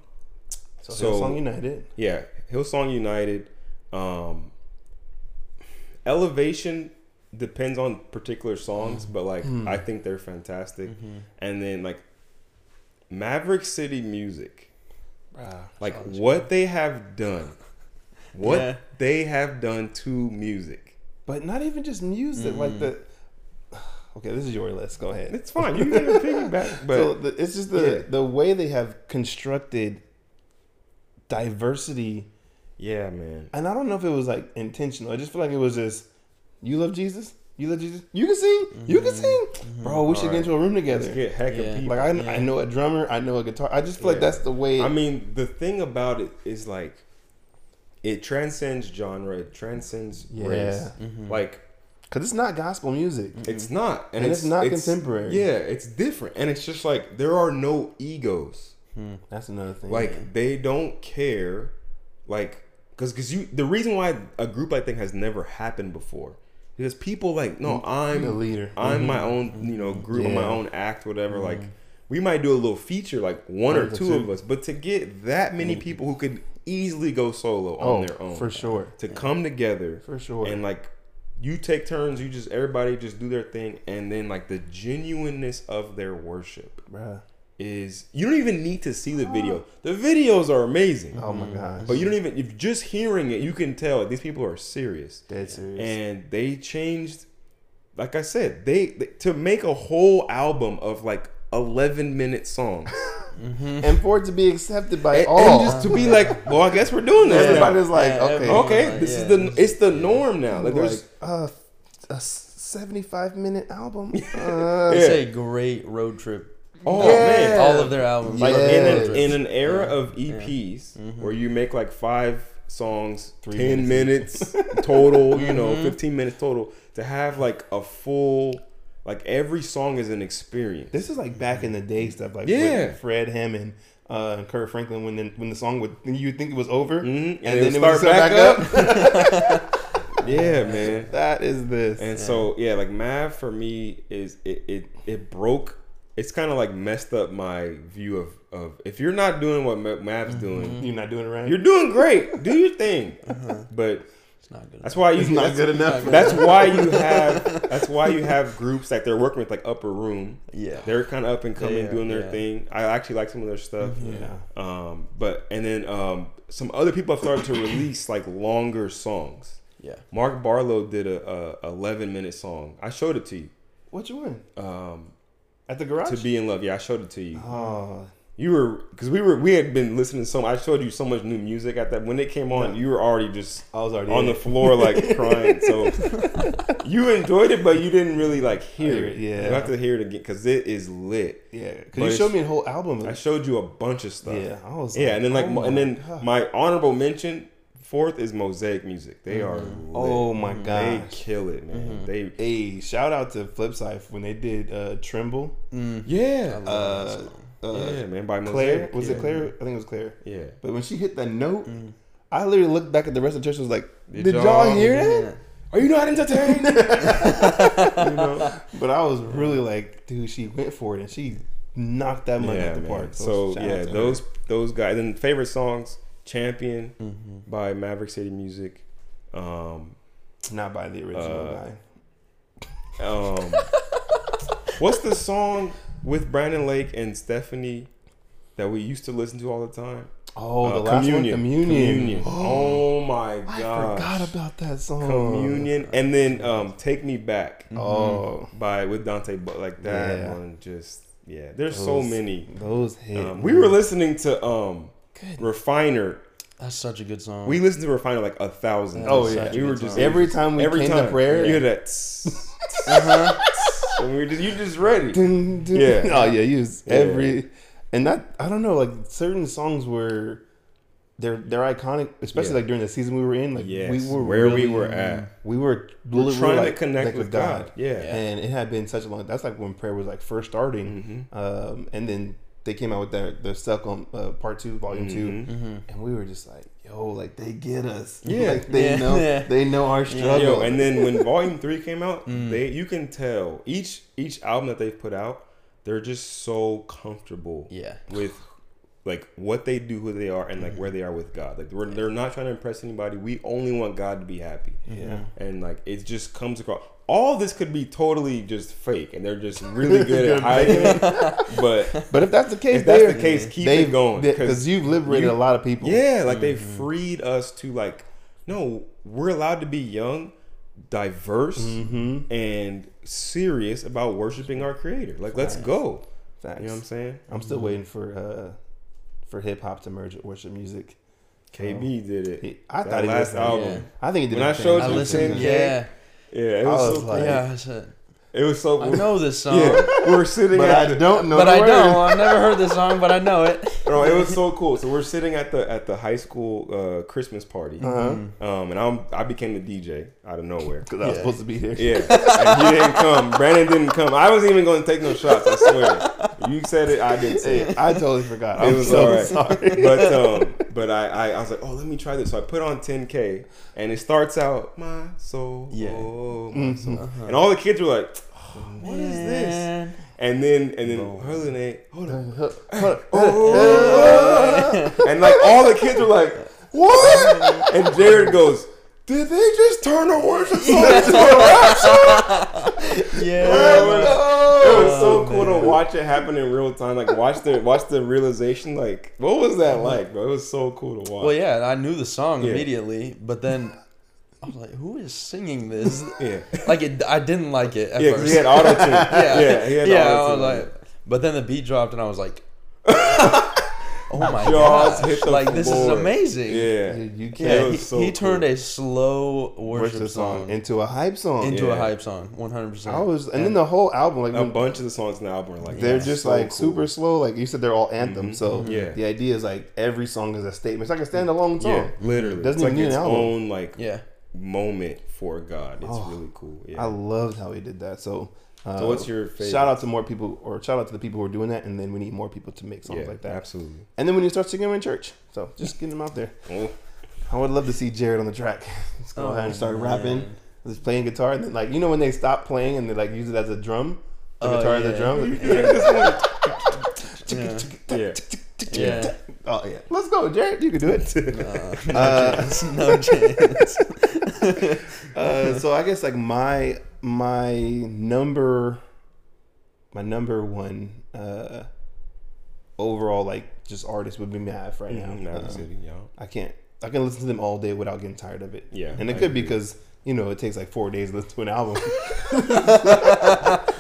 So, So- Hillsong United. yeah, Hillsong United, um, Elevation depends on particular songs, but like I think they're fantastic. And then like Maverick City Music, like what they have done, what Yeah. they have done to music. But not even just music, Mm. like the. Okay, this is your list. Go ahead. It's fine. You can piggyback, [LAUGHS] but so the, it's just the yeah. the way they have constructed diversity, yeah, man. and I don't know if it was like intentional. I just feel like it was just you love Jesus, you love Jesus, you can sing, you can mm-hmm. sing, mm-hmm. bro. We should Alright. get into a room Let's together. get heck Yeah. of people. Like I, Yeah. I know a drummer, I know a guitar. I just feel like that's the way. I mean, the thing about it is like it transcends genre, it transcends race. Yeah. Like because it's not gospel music. it's not, And it's not contemporary. Yeah, it's different, and it's just like there are no egos. Hmm, that's another thing. Like they don't care, like because because you the reason why a group I think has never happened before because people like no mm, I'm the leader. I'm my mm-hmm. own you know group my Yeah. Mm-hmm. own act whatever like mm-hmm. we might do a little feature like one or One or two two. of us but to get that many mm-hmm. people who could easily go solo on oh, their own for sure, to come together for sure. and like you take turns. You just everybody just do their thing, and then like the genuineness of their worship Bruh. is you don't even need to see the video. The videos are amazing, Oh my mm. gosh. but you don't even if just hearing it, you can tell these people are serious, dead serious. and they changed. Like I said, they, they to make a whole album of like eleven minute songs. and for it to be accepted by and, all, and just to be like, well, I guess we're doing this. now. everybody's like, Yeah, okay, everyone- Okay, this is Yeah. the it's the norm now. Like like there's uh, a seventy-five minute album. [LAUGHS] Uh, It's a great road trip. oh Yeah. man, All of their albums. like are in an, in an era Yeah. of EPs Mhm. where you make like five songs, Three ten minutes, total, you know, fifteen minutes total, to have like a full, like every song is an experience. This is like back in the day stuff, like Yeah. with Fred Hammond, uh, and Kirk Franklin. When the, when the song would you think it was over, Mhm, And, and then it start would back, start up. [LAUGHS] yeah, man. that is this. And so yeah, like Mav for me is it it, it broke. It's kind of like messed up my view of of if you're not doing what Ma- Mav's doing, You're not doing it right. you're doing great. Do your thing. But It's not good. that's why you it's not good enough. [LAUGHS] That's why you have that's why you have groups like they're working with like Upper Room. yeah. They're kind of up and coming, Yeah, doing their yeah. thing. I actually like some of their stuff. yeah. Um, but and then um, some other people have started to release like longer songs. Yeah. Mark Barlow did a, a 11 minute song. I showed it to you. What you win Um, at the garage? to be in love. Yeah, I showed it to you. oh, You were because we were we had been listening to so. I showed you so much new music at that when it came on. You were already just I was already on the floor like [LAUGHS] crying. So [LAUGHS] you enjoyed it, but you didn't really like hear hear it. yeah. you have to hear it again because it is lit. Yeah, because you showed me a whole album. I showed you a bunch of stuff. yeah, I was. Yeah, and then like oh and my then God. my honorable mention fourth is Mosaic Music. They are lit. oh my god, they kill it, man. They Hey, shout out to Flipside when they did uh, "Tremble." Mm. yeah, Uh, uh, yeah, man. By Mosaic. Claire was yeah. it Claire? I think it was Claire. Yeah. But when she hit that note, I literally looked back at the rest of the church. and was like, Did "Did, y'all, y'all- hear that?" Yeah. Are you not entertained? [LAUGHS] you know. [LAUGHS] But I was really like, dude, she went for it and she knocked that money yeah, out the man. park. So, out yeah, to her. those those guys. Then favorite songs: "Champion" Mm-hmm. by Maverick City Music. Um, not by the original uh, guy. um, what's the song with Brandon Lake and Stephanie that we used to listen to all the time? Oh, Uh, the last one, communion. [GASPS] oh my god! I forgot about that song. Communion, and then um, "Take Me Back" Oh, by with Dante, but like that Yeah. one just yeah. There's so many. those hit. Um, we were listening to um, Good. Refiner. That's such a good song. We listened to Refiner like a thousand. That Oh, yeah. we were just song. every time we every came time to prayer. You hear that? tss, [LAUGHS] Uh-huh. [LAUGHS] and we just you just ready. Dun, dun. Yeah. Oh yeah, you was Yeah. every and that I don't know, like certain songs were they're they're iconic, especially Yeah. like during the season we were in. Like Yes, we were where we were at. We were, We're really- trying like- to connect like with God. Yeah. And it had been such a long. That's like when prayer was like first starting, Mhm. um, and then they came out with their their stuck on uh, part two, volume Mhm. two, Mm-hmm. and we were just like, yo, like they get us. [LAUGHS] Yeah. like they Yeah. know Yeah. [LAUGHS] they know our struggle. Yo, and then when [LAUGHS] Volume Three came out, Mm. they you can tell each each album that they've put out, they're just so comfortable Yeah. with like what they do, who they are, and Mm-hmm. like where they are with God. Like we're, they're not trying to impress anybody. We only want God to be happy. yeah. and like it just comes across. All this could be totally just fake, and they're just really good at [LAUGHS] hiding it. [LAUGHS] But But if that's the case, if that's the case, keep they've- it going because you've liberated you- a lot of people. yeah, like they've Mm-hmm. freed us to like, no, we're allowed to be young, diverse, Mm-hmm. and serious about worshiping our Creator. Like, let's go. Facts. You know what I'm saying? I'm still waiting for uh for hip hop to merge with worship music. KB did it. He, I That thought he last did. album. Yeah. I think he did. When a I showed I you listened. 10K, Yeah. Yeah, it I was, was so like- cool. Yeah. I said, It was so. I know this song. Yeah, we're sitting But at I the, don't know. But the I words. don't. I've never heard this song, but I know it. Bro, it was so cool. So we're sitting at the at the high school uh, Christmas party, Uh-huh. um, and I'm I became the DJ out of nowhere. Because I was Yeah. supposed to be there. Yeah, and he didn't come. Brandon didn't come. I wasn't even going to take no shots. I swear. You said it. I didn't say it. I totally forgot. It I'm was so all right. sorry. But um, but I, I I was like, oh, let me try this. So I put on 10k, and it starts out my soul, Yeah. oh, Mm-hmm. my soul, and all the kids were like, oh, what is this? And then and then. Harlan, A, hold on. Hold- [LAUGHS] oh, and like all the kids were like, "What?" And Jarrod goes, Did they just turn a worship [LAUGHS] song into a rap song? Yeah. It was, it was so Oh, cool man. to watch it happen in real time. Like watch the watch the realization. Like what was that like, bro? It was so cool to watch. Well, yeah, I knew the song Yeah. immediately, but then I was like, "Who is singing this?" yeah, like, it, I didn't like it at yeah, 'cause first. he had auto tune. [LAUGHS] yeah, yeah, he had yeah. I was like, but then the beat dropped, and I was like, [LAUGHS] "Oh my god! Like this is amazing." yeah, you can't It he, so he turned cool. a slow worship, worship song, song into a hype song. into a hype song, one hundred percent. I was, and then the whole album, like a when- bunch of the songs in the album are like they're that. just So like cool. super slow. Like you said, they're all anthems. Mhm. So Yeah. the idea is like every song is a statement. It's like a standalone song. Yeah, literally. Doesn't it's like need its an album. own like yeah, moment for God. It's Oh, really cool. Yeah. I loved how he did that. So, so what's your favorite? shout out to more people, or shout out to the people who are doing that, and then we need more people to make songs yeah, like that. Absolutely. And then when you start singing them in church, so just getting them out there. Oh, I would love to see Jarrod on the track. [LAUGHS] Just go ahead and start Oh, rapping, man. just playing guitar, and then like you know when they stop playing and they like use it as a drum, the Oh, guitar as yeah. a drum. [LAUGHS] [LAUGHS] yeah, yeah. yeah. Oh yeah, let's go, Jarrod. You can do it. No, no Uh, chance. No chance. uh, so I guess like my my number my number one uh overall like just artist would be Mav right Mhm, now. Uh, City, yeah. I can't I can listen to them all day without getting tired of it. Yeah, And it I could be agree. because, you know, it takes like four days to listen to an album. [LAUGHS]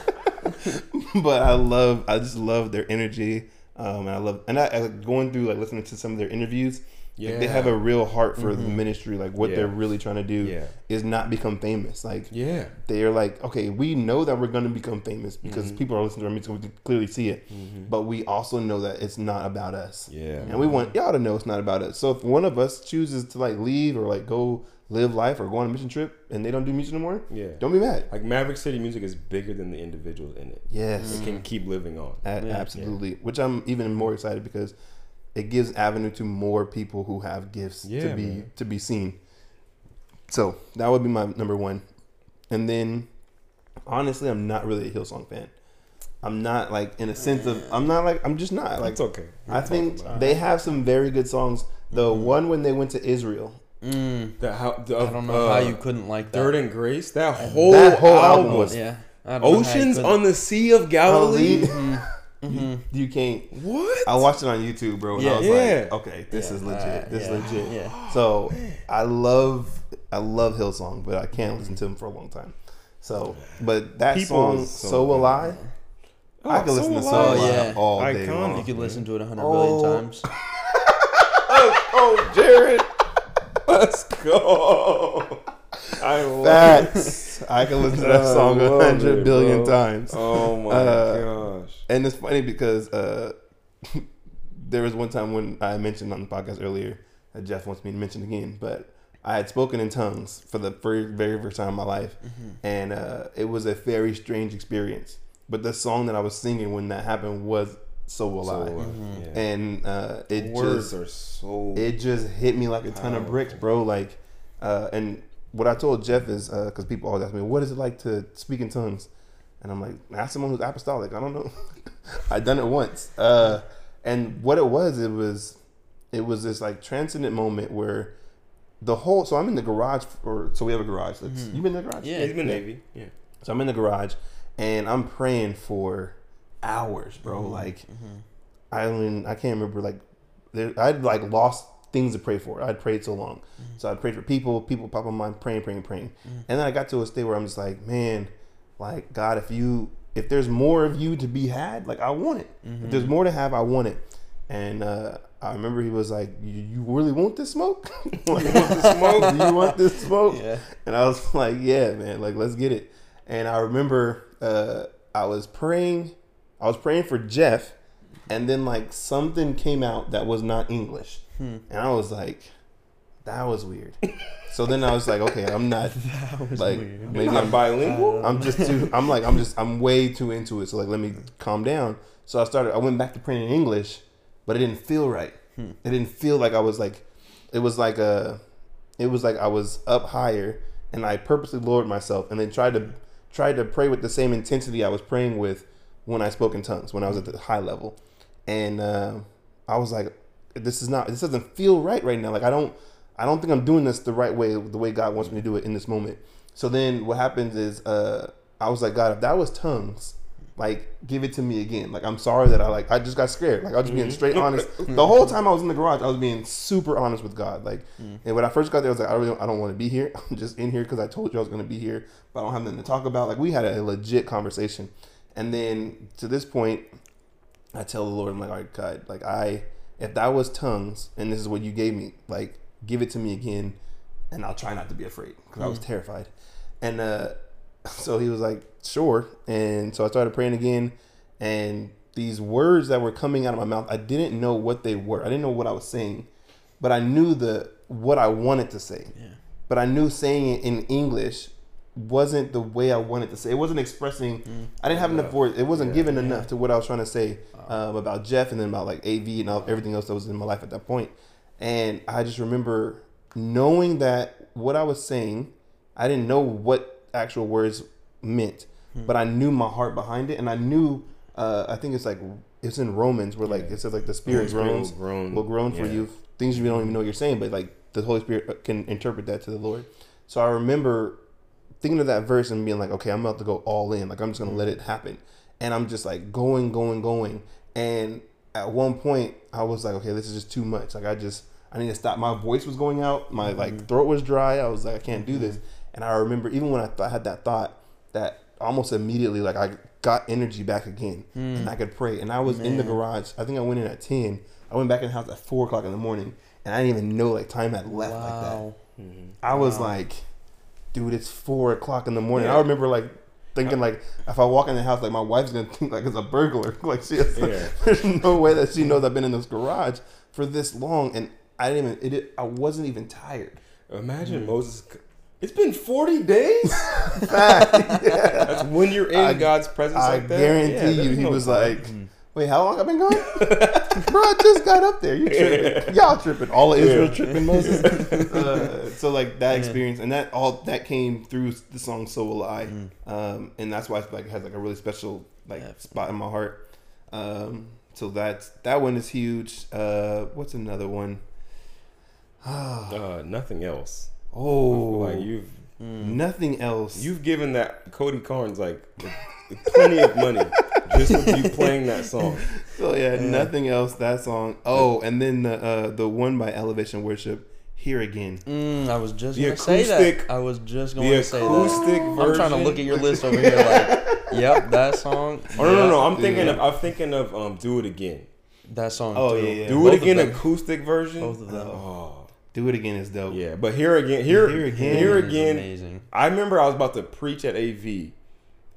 [LAUGHS] but I love I just love their energy. Um and I love and I, I going through like listening to some of their interviews. Like, they have a real heart for the ministry. Like what Yeah. they're really trying to do Yeah. is not become famous. Like Yeah. they're like, okay, we know that we're going to become famous because Mm-hmm. people are listening to our music, we can clearly see it. But we also know that it's not about us. Yeah. And we want y'all to know it's not about us. So if one of us chooses to like leave or like go live life or go on a mission trip and they don't do music no more, Yeah. don't be mad. Like Maverick City music is bigger than the individuals in it. Yes, It can keep living on. Yeah. absolutely. Which I'm even more excited because it gives avenue to more people who have gifts to be man. to be seen. So that would be my number one. And then honestly, I'm not really a Hillsong fan. I'm not like in a sense of I'm not like I'm just not like It's okay. I think they have some very good songs. The Mm-hmm. one when they went to Israel, Mm, The, how, the, I don't know uh, how you couldn't like that. Dirt and Grace. That whole, That whole album, album was yeah. I don't know how you Oceans on the Sea of Galilee. Galilee. Mhm. you can't. What? I watched it on YouTube, bro. And Yeah. I was Yeah. like, okay, this Yeah. is legit. Uh, this yeah. is legit. Yeah. So I love, I love Hillsong, but I can't listen to him for a long time. So, but that People song, so so will good. I. I can listen to so Will will I. I Yeah. all day Iconic. long. You could listen to it a hundred Oh. billion times. [LAUGHS] oh, Jarrod, Let's go. I love it. Facts. I can listen to that song a love hundred it, billion bro. times. Oh my Uh, gosh. And it's funny because uh, [LAUGHS] there was one time when I mentioned on the podcast earlier that Jeff wants me to mention again, but I had spoken in tongues for the very, very first time in my life, and uh, it was a very strange experience. But the song that I was singing when that happened was "So Will So, I," Mm-hmm. yeah. and uh, it Words just are so. it just hit me like a ton of bricks, bro. Like, uh, and what I told Jeff is uh, because people always ask me, "What is it like to speak in tongues?" And I'm like, "Ask someone who's apostolic." I don't know. [LAUGHS] I done it once, uh, and what it was, it was, it was this like transcendent moment where the whole. So I'm in the garage, or so we have a garage. That's, mm-hmm. You been in the garage? Yeah. He's been Navy. Yeah. So I'm in the garage, and I'm praying for hours, bro. Mm-hmm. Like, mm-hmm. I don't even, I can't remember like there, I'd like lost things to pray for. I'd prayed so long, so I prayed for people. People pop on my mind, praying, praying, praying, and then I got to a state where I'm just like, man, like God, if you, if there's more of you to be had, like I want it. If there's more to have, I want it. And uh, I remember he was like, "You, you really want this smoke? like, [LAUGHS] you want this smoke? Do you want this [LAUGHS] smoke?" Yeah. And I was like, yeah, man, like let's get it. And I remember uh, I was praying, I was praying for Jeff, and then like something came out that was not English, Hmm. and I was like, that was weird. so then I was like, okay, I'm not [LAUGHS] like maybe Not I'm bilingual. I'm just too. I'm like I'm just I'm way too into it. So like let me hmm. calm down. So I started. I went back to praying in English, but it didn't feel right. Hmm. It didn't feel like I was like. It was like a. It was like I was up higher, and I purposely lowered myself, and then tried to tried to pray with the same intensity I was praying with when I spoke in tongues when I was at the high level, and uh, I was like, this is not. This doesn't feel right right now. Like I don't. I don't think I'm doing this the right way, the way God wants me to do it in this moment. So then what happens is, uh, I was like, God, if that was tongues, like give it to me again. Like I'm sorry that I like I just got scared. Like I was just being mm-hmm. straight honest. [LAUGHS] Mm-hmm. The whole time I was in the garage, I was being super honest with God. Like, mm. and when I first got there, I was like, I really don't, I don't want to be here. [LAUGHS] I'm just in here because I told you I was going to be here, but I don't have nothing to talk about. Like we had a legit conversation, and then to this point, I tell the Lord, I'm like, all right, God, like I, if that was tongues and this is what you gave me, like give it to me again, and I'll try not to be afraid because I was terrified. And uh, [LAUGHS] so he was like, sure. And so I started praying again, and these words that were coming out of my mouth, I didn't know what they were. I didn't know what I was saying, but I knew the what I wanted to say. Yeah. But I knew saying it in English wasn't the way I wanted to say. It wasn't expressing. I didn't have enough words. It wasn't given enough to what I was trying to say um, about Jeff and then about like AV and all, everything else that was in my life at that point. And I just remember knowing that what I was saying, I didn't know what actual words meant, but I knew my heart behind it, and I knew. Uh, I think it's like it's in Romans where like it says like the Spirit Spirit groans will groan. will groan for Yeah. you things you don't even know what you're saying, but like the Holy Spirit can interpret that to the Lord. So I remember thinking of that verse and being like, okay, I'm about to go all in. Like I'm just gonna let it happen, and I'm just like going, going, going. And at one point, I was like, okay, this is just too much. Like I just I need to stop. My voice was going out. My mm-hmm. like throat was dry. I was like, I can't do this. Mm-hmm. And I remember even when I th- had that thought, that almost immediately like I got energy back again, and mm. I could pray. And I was in the garage. I think I went in at ten. I went back in the house at four o'clock in the morning, and I didn't even know like time had left like that. Wow. I was like, dude, it's four o'clock in the morning. Yeah. I remember like thinking like if I walk in the house, like my wife's gonna think like it's a burglar. [LAUGHS] like she, has, Yeah. [LAUGHS] there's no way that she knows I've been in this garage for this long, and I didn't even. It, I wasn't even tired. Imagine Moses. It's been 40 days? [LAUGHS] yeah. That's when you're in I- God's presence I like that. guarantee Yeah, you, he no was time. like, "Wait, how long I've been gone, [LAUGHS] bro? I just got up there. You tripping? Y'all tripping? All of Israel tripping, Moses." [LAUGHS] Uh, so like that experience, and that all that came through the song "So Will I," um, and that's why it's like it has like a really special like Yeah. spot in my heart. Um, so that's that one is huge. Uh, what's another one? [SIGHS] uh, nothing else. Oh, Like you've nothing else. you've given that Cody Carnes like plenty of money [LAUGHS] just with you playing that song. So yeah, nothing else. That song. Oh, and then the uh, the one by Elevation Worship. Here again. Mm, I was just The gonna say that. I was just going to say that. acoustic version. I'm trying to look at your list over here. Like, [LAUGHS] yep, that song. Oh no, no, no! I'm thinking Yeah. of I'm thinking of um, "Do It Again." That song. Oh, too. yeah, yeah. Do Both it again, acoustic version. Both of them. Oh, Do it again is dope. yeah. But here again, here, Here here Again again, here is again. amazing. I remember I was about to preach at AV,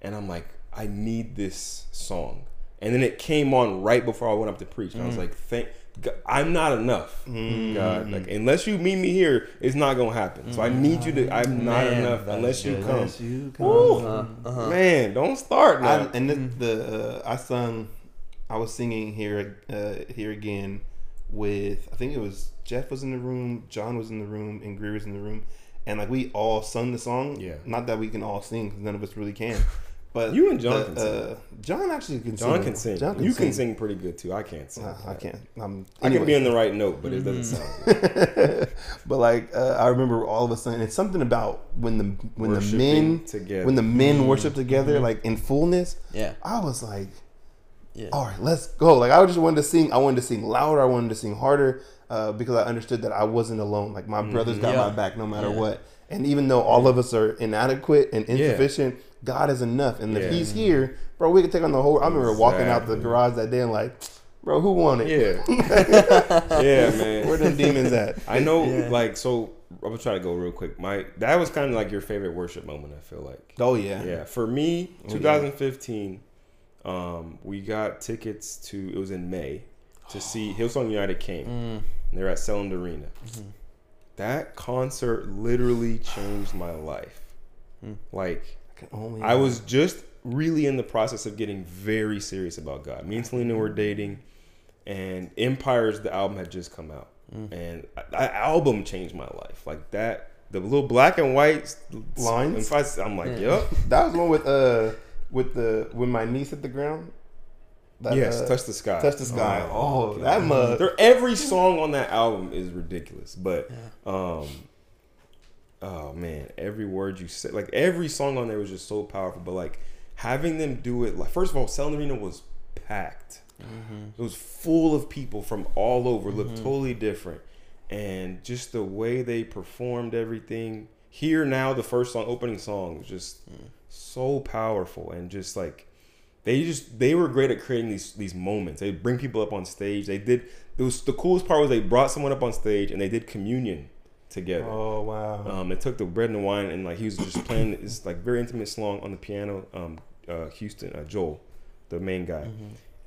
and I'm like, I need this song, and then it came on right before I went up to preach, and I was Mm. like, thank. God, I'm not enough, Mm. God. Like unless you meet me here, it's not gonna happen. So I need you to. I'm not Man, enough unless you come. Unless you come. Woo. Uh, uh-huh. Man, don't start I, and the, the uh, I sung, I was singing here uh, here again with I think it was Jeff was in the room, John was in the room, and Greer was in the room, and like we all sung the song. Yeah. Not that we can all sing because none of us really can. [LAUGHS] But You and John the, can sing. Uh, John actually can sing. John can sing. John you can sing pretty good too. I can't sing. Uh, I can't. I'm, I can be in the right note, but it doesn't sound good. [LAUGHS] but like uh, I remember all of a sudden, it's something about when the when the men together. when the men worship together, like in fullness. Yeah. I was like, Yeah. all right, let's go. Like I just wanted to sing. I wanted to sing louder. I wanted to sing harder uh, because I understood that I wasn't alone. Like my brothers got Yeah. my back no matter Yeah. what. And even though all of us are inadequate and insufficient, God is enough. And if He's here, bro, we can take on the whole. I remember walking out the garage that day and like, bro, who won it? Yeah. [LAUGHS] yeah, man. Where them demons at? I know, Yeah. like, so I'm gonna try to go real quick. My that was kind of like your favorite worship moment. I feel like. Oh yeah. Yeah, for me, yeah. 2015, um, we got tickets to. It was in May to [GASPS] see Hillsong United came. Mm. And they're at Selland Arena. Mm-hmm. That concert literally changed my life. Hmm. Like, I can only. I was just really in the process of getting very serious about God. Me and Selena were dating, and Empires, the album had just come out, Mm. and that album changed my life. Like that, the little black and white Lines? I- I'm like, yep. [LAUGHS] That was one with uh with the when my niece hit the ground. That, yes, uh, touch the sky. touch the sky. Oh, Oh, that mug. Every song on that album is ridiculous, but um, oh man, every word you said, like every song on there was just so powerful. But like having them do it, like first of all, Selland Arena was packed. Mm-hmm. It was full of people from all over, looked mm-hmm. totally different, and just the way they performed everything. Here now, the first song, opening song, was just mm. so powerful and just like they just they were great at creating these these moments. They bring people up on stage. They did. It was the coolest part was they brought someone up on stage and they did communion together. Oh wow. Um, they took the bread and wine and like he was just playing this like very intimate song on the piano. Um, uh, Houston, uh, Joel, the main guy.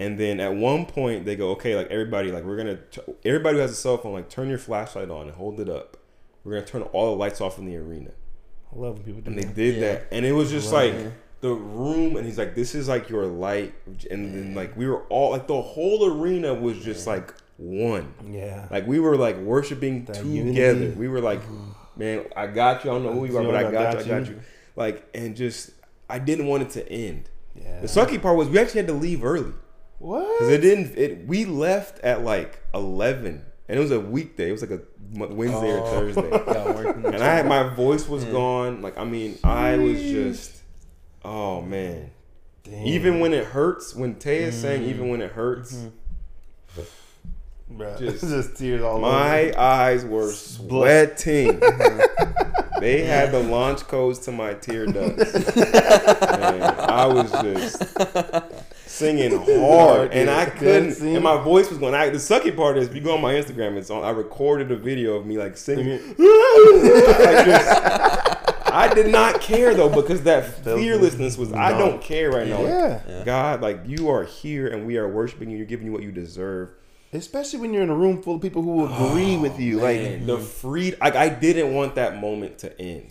And then at one point they go, okay, like everybody, like we're gonna, t- everybody who has a cell phone, like turn your flashlight on and hold it up. We're gonna turn all the lights off in the arena. I love when people do And they did Yeah. that, and it was just Love like the room, and he's like, "This is like your light," and then like we were all like the whole arena was just like one. Yeah. Like we were like worshiping That together. unity. We were like, mm-hmm. man, I got you. I don't know who you are, but I got, you. I got you. Like, and just I didn't want it to end. Yeah. The sucky part was we actually had to leave early what? because it didn't. It we left at like eleven, and it was a weekday. It was like a Wednesday or Oh. Thursday. [LAUGHS] Yeah, working. and I had my voice was mm. gone. Like I mean, I was just, oh man. Damn. Even when it hurts, when Tay is saying, even mm. when it hurts, mm-hmm. Bruh. just- [LAUGHS] just, tears all over. my eyes were sweating. [LAUGHS] Uh-huh. they had the launch codes to my tear ducts. [LAUGHS] Man, I was just singing hard, and I couldn't. scene. And my voice was going. I, the sucky part is, if you go on my Instagram, it's on. I recorded a video of me like singing. Like, just- I did not care though because that fearlessness was. I don't care right now. Like, Yeah. Yeah. God, like you are here and we are worshiping you. You're giving you what you deserve. Especially when you're in a room full of people who agree with you. Like the free, like I didn't want that moment to end.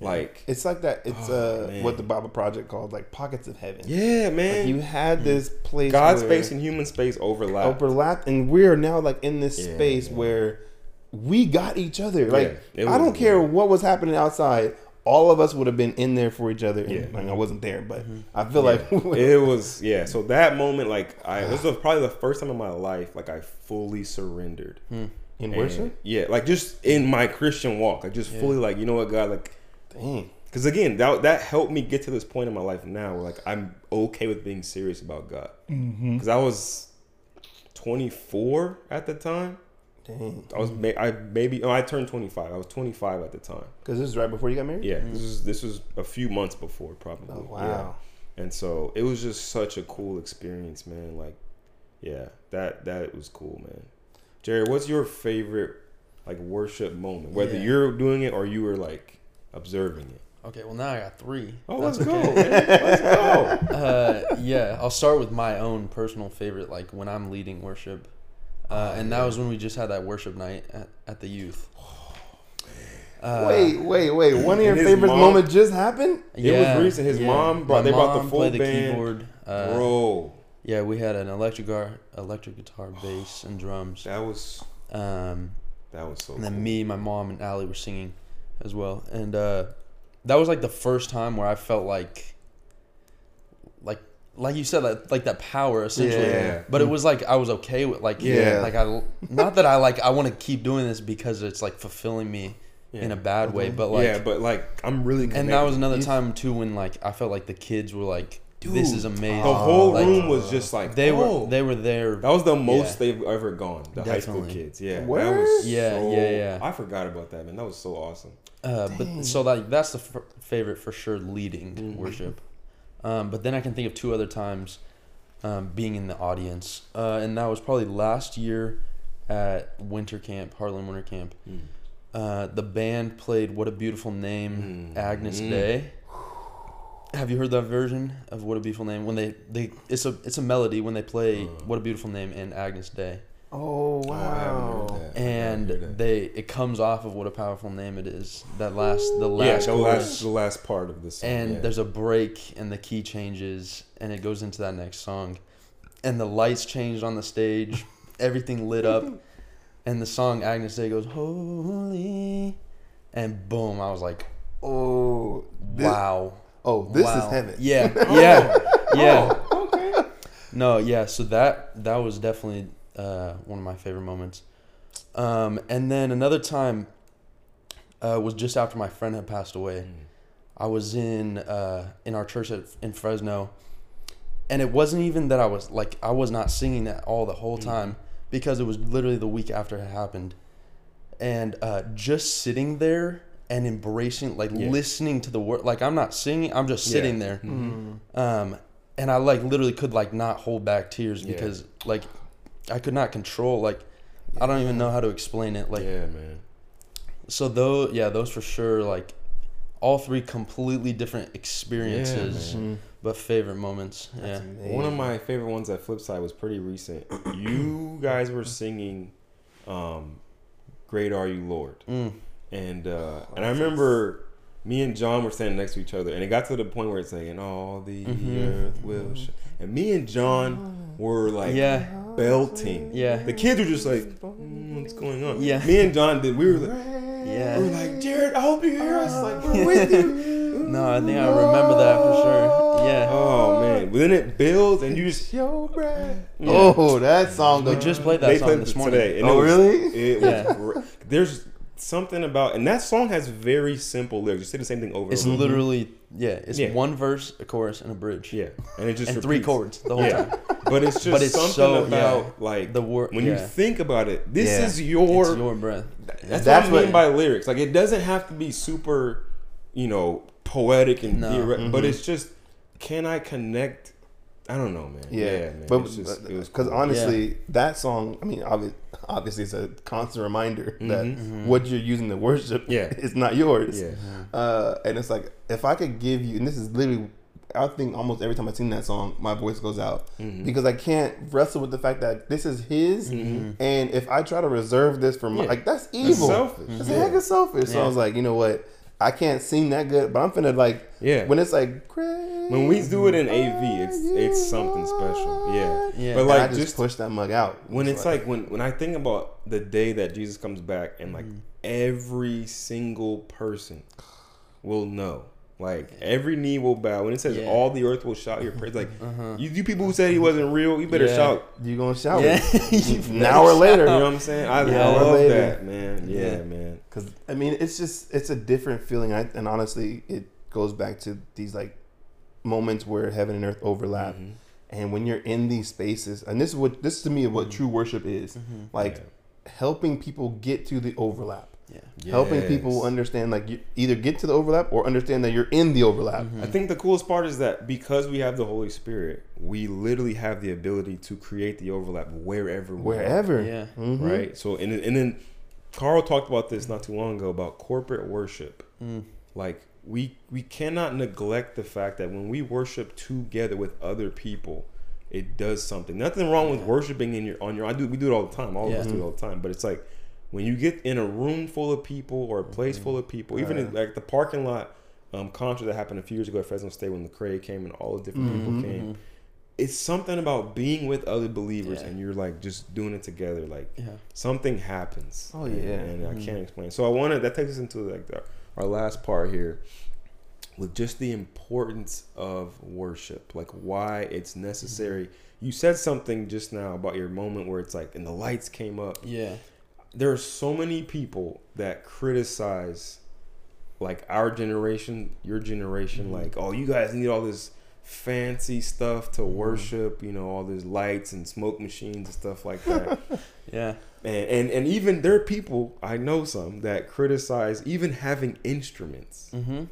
Like, it's like that. It's Oh, uh man. what the Bible Project called like pockets of heaven. yeah, man. Like you had this place God's where space and human space overlap. Overlap, and we're now like in this Yeah, space yeah. where we got each other. Like it I don't care weird. what was happening outside. All of us would have been in there for each other. Yeah. And, like, I wasn't there, but mm-hmm. I feel like [LAUGHS] it was yeah. So that moment, like I, this was ah. probably the first time in my life, like I fully surrendered hmm. in And, worship. Yeah, like just in my Christian walk, like just fully like you know what God, like Dang. because again that that helped me get to this point in my life now where like I'm okay with being serious about God mm-hmm. because I was 24 at the time. Dang. I was may I maybe oh, I turned 25. I was 25 at the time. Because this is right before you got married. Yeah, this is this was a few months before probably. Oh, Yeah. wow. And so it was just such a cool experience, man. Like, yeah, that that was cool, man. Jerry, what's your favorite like worship moment? Whether Yeah. you're doing it or you were like observing it. Okay, well now I got three. Oh, That's let's go. okay. man. Let's go. [LAUGHS] uh, yeah, I'll start with my own personal favorite, like when I'm leading worship, uh, and that was when we just had that worship night at, at the youth. [SIGHS] Uh, wait, wait, wait. One of your favorite mom- moments just happened. Yeah, It was recent. His mom brought- My they brought the full played the band. keyboard. Uh, Bro, Yeah, we had an electric guitar, electric guitar, bass, and drums. that was Um, that was so and then cool. me, my mom, and Allie were singing as well. And uh, that was like the first time where I felt like, like, like you said, like, like that power essentially. Yeah. But it was like I was okay with like Yeah. like I not that I like I want to keep doing this because it's like fulfilling me in a bad way, but like yeah, but like I'm really and that was another time too when like I felt like the kids were like, Dude, "This is amazing." The whole Like, room was just like They oh. were they were there. That was the most Yeah. they've ever gone. The high school kids. Yeah. That was Yeah, so- yeah, yeah. I forgot about that, man. That was so awesome. Uh, but so like that's the f- favorite for sure, leading Mhm. worship. Um, but then I can think of two other times um, being in the audience, uh, and that was probably last year at winter camp, Harlan Winter Camp. Uh, the band played "What a Beautiful Name," Mm. Agnes Mm. Day. Have you heard that version of "What a Beautiful Name"? When they, they it's a it's a melody when they play "What a Beautiful Name" and Agnus Dei Oh Oh, I wow. heard that. and I heard that. they it comes off of what a powerful name it is that last the last yeah, the chorus. last the last part of the song. and yeah. there's a break and the key changes and it goes into that next song and the lights changed on the stage [LAUGHS] everything lit up and the song Agnus Dei goes holy and boom i was like Oh. This, wow Oh, this Wow. is heaven. yeah [LAUGHS] yeah oh, yeah okay. no, yeah. So that that was definitely uh, one of my favorite moments. Um, and then another time uh, was just after my friend had passed away. I was in uh, in our church at, in Fresno, and it wasn't even that I was like I was not singing that all the whole time because it was literally the week after it happened, and uh, just sitting there and embracing like Yeah. listening to the word like I'm not singing I'm just Yeah. sitting there, um, and I like literally could like not hold back tears Yeah. because like I could not control like I don't even know how to explain it like yeah, man. so though yeah those for sure like all three completely different experiences man. but favorite moments yeah One of my favorite ones at Flipside was pretty recent. [COUGHS] You guys were singing um, Great Are You Lord. Mm. And uh, and I remember me and John were standing next to each other and it got to the point where it's like, and all the Mhm. earth will sh-. And me and John were like yeah belting. yeah The kids were just like, "Mm, what's going on? Yeah. Me and John did. We were like, yeah we were like, Jarrod, I hope you hear us. Like, we're [LAUGHS] with you. no I think I remember that for sure yeah Oh man. But then it builds and you just Yo, Brad. Yeah. Oh, that song. we just played that they song played this morning today. and Oh, it was- really? It was Yeah. gr- there's something about and that song has very simple lyrics. You say the same thing over. it's and over. It's literally yeah it's Yeah. one verse a chorus and a bridge yeah, and it just and three chords the whole Yeah, time but it's just But it's something so- about yeah. like the word when you think about it. This Yeah. is your. it's your breath that's, That's what I mean what- by lyrics. Like it doesn't have to be super, you know, poetic and No. theoret- but Mhm. it's just can I connect? I don't know, man. Yeah, man. but it was because cool. honestly, that song. I mean, obvi- obviously, it's a constant reminder that Mhm. what you're using to worship Yeah. [LAUGHS] is not yours. yeah, Uh, and it's like if I could give you, and this is literally, I think almost every time I sing that song, my voice goes out Mhm. because I can't wrestle with the fact that this is his, Mhm. and if I try to reserve this for my, Yeah. like that's That's evil. selfish. It's Yeah. heck of selfish. So I was like, you know what? I can't sing that good, but I'm finna like yeah. when it's like great. When we do it in AV, it's it's something special. Yeah. Yeah. But And like I just, just push that mug out when it's like when when I think about the day that Jesus comes back and like mm-hmm. every single person will know. Like every knee will bow. When it says Yeah. all the earth will shout your praise, like uh-huh you, you people who said he wasn't real, you better Yeah. shout. you gonna shout Yeah. [LAUGHS] an hour later. You know what I'm saying? I Yeah. love Later. that, man. Yeah, man. Because I mean, it's just it's a different feeling, I, and honestly, it goes back to these like moments where heaven and earth overlap, Mhm. and when you're in these spaces, and this is what this to me is what true worship is, Mhm. like helping people get to the overlap, yeah helping people understand like you either get to the overlap or understand that you're in the overlap. Mhm. I think the coolest part is that because we have the Holy Spirit, we literally have the ability to create the overlap wherever we are. Wherever, Yeah. Mhm. right? So and and then Carl talked about this not too long ago about corporate worship. Mm. Like we we cannot neglect the fact that when we worship together with other people, it does something. Nothing wrong with worshiping in your on your I do we do it all the time. All of us do it all the time. But it's like when you get in a room full of people or a place Mm-hmm. full of people, even in, like the parking lot um, concert that happened a few years ago at Fresno State when Lecrae came and all the different Mhm. people came. It's something about being with other believers Yeah. and you're like just doing it together. Like yeah something happens. Oh, And- yeah. and, I Mhm. can't explain. So I wanted that takes us into like the, our last part here, with just the importance of worship, like why it's necessary. Mm-hmm. You said something just now about your moment where it's like, and the lights came up. yeah There are so many people that criticize, like our generation, your generation, Mhm. like, oh, you guys need all this fancy stuff to Mhm. worship, you know, all these lights and smoke machines and stuff like that. [LAUGHS] yeah And, and and even there are people I know some that criticize even having instruments, mm-hmm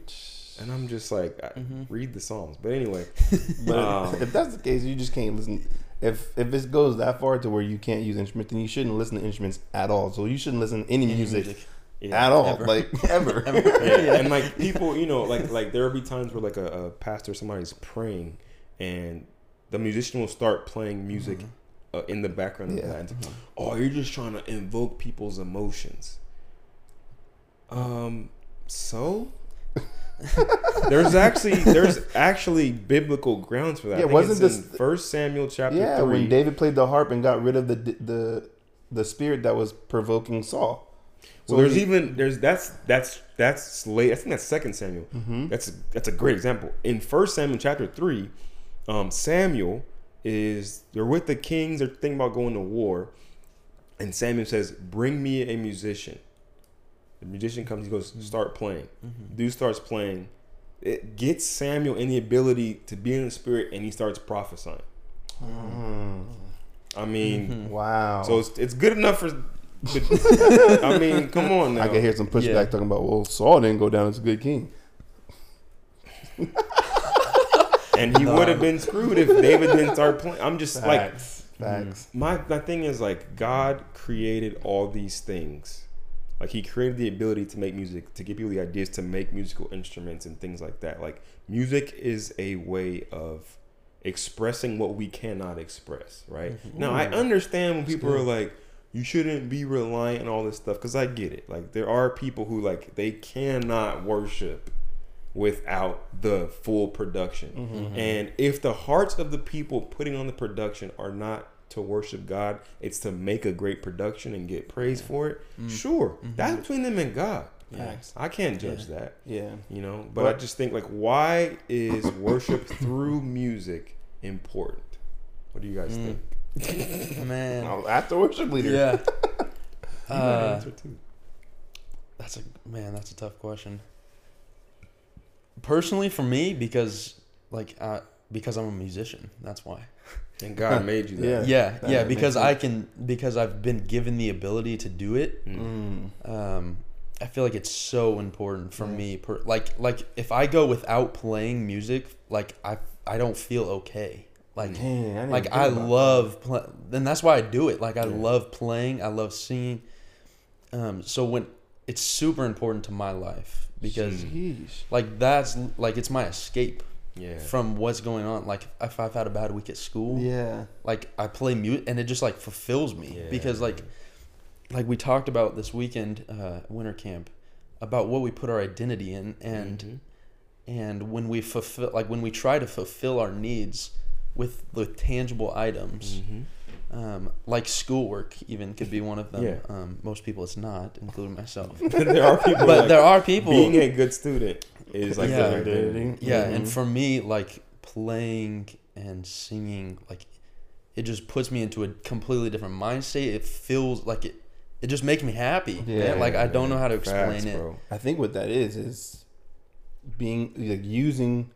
and I'm just like, I, Mhm. read the Psalms. But anyway, [LAUGHS] But Um, if that's the case, you just can't listen. If if it goes that far to where you can't use instruments, then you shouldn't listen to instruments at all. So you shouldn't listen to any, Any music, music. yeah. at all, Ever. like [LAUGHS] ever. Ever. Yeah. Yeah. [LAUGHS] and like people, you know, like like there will be times where like a, a pastor, somebody's praying, and the musician will start playing music uh, in the background. Yeah. Of that. And, oh, you're just trying to invoke people's emotions. Um. So. [LAUGHS] there's actually there's actually biblical grounds for that. Yeah, wasn't this- First Samuel chapter yeah, three? when David played the harp and got rid of the the the spirit that was provoking Saul. Well, there's he- even there's that's that's that's late. I think that's Second Samuel. Mhm. That's that's a great example. In First Samuel chapter three, um, Samuel is they're with the kings. They're thinking about going to war, and Samuel says, "Bring me a musician." The musician comes. He goes, mm-hmm. "Start playing." Mm-hmm. Dude starts playing. It gets Samuel in the ability to be in the spirit, and he starts prophesying. Mm. I mean, mm-hmm. Wow. so it's, it's good enough for. But, [LAUGHS] I mean, come on now. I can hear some pushback Yeah. talking about, well, Saul didn't go down as a good king. and he would have been screwed if David didn't start playing. I'm just like, Facts. Facts. Mm. my my thing is like God created all these things. Like he created the ability to make music, to give people the ideas to make musical instruments and things like that. Like music is a way of expressing what we cannot express, right? Now I understand when people are like, you shouldn't be reliant on all this stuff because I get it. Like there are people who like they cannot worship without the full production. And if the hearts of the people putting on the production are not to worship God, it's to make a great production and get praise for it. Sure, that's between them and God. Facts. I can't judge that. Yeah. You know, but I just think like, why is worship through music important? What do you guys think? [LAUGHS] Man. After worship leader. Yeah. [LAUGHS] You Uh, answer too. That's a man. That's a tough question. Personally, for me, because like uh, because I'm a musician. That's why. And God [LAUGHS] made you that. Yeah. Yeah, that yeah. Because. I can because I've been given the ability to do it. Mm. Um, I feel like it's so important for me. Per, like like if I go without playing music, like I I don't feel okay. Like Dang, I like I love play, and that's why I do it. Like I Yeah. love playing. I love singing. Um, so when it's super important to my life because that. Sheesh. like that's like it's my escape Yeah. from what's going on. Like if I've had a bad week at school, Yeah. like I play mute and it just like fulfills me Yeah. because like like we talked about this weekend uh, winter camp about what we put our identity in and Mhm. and when we fulfill like when we try to fulfill our needs with the tangible items Mhm. Um, like schoolwork even could be one of them Yeah. um, most people it's not including myself [LAUGHS] there are people, but like, there are people being a good student is like Yeah. their identity. Yeah, Mhm. and for me, like playing and singing, like it just puts me into a completely different mind state. It feels like it. It just makes me happy. Yeah, Yeah, like I don't man. know how to explain Facts, it. bro. I think what that is is being like using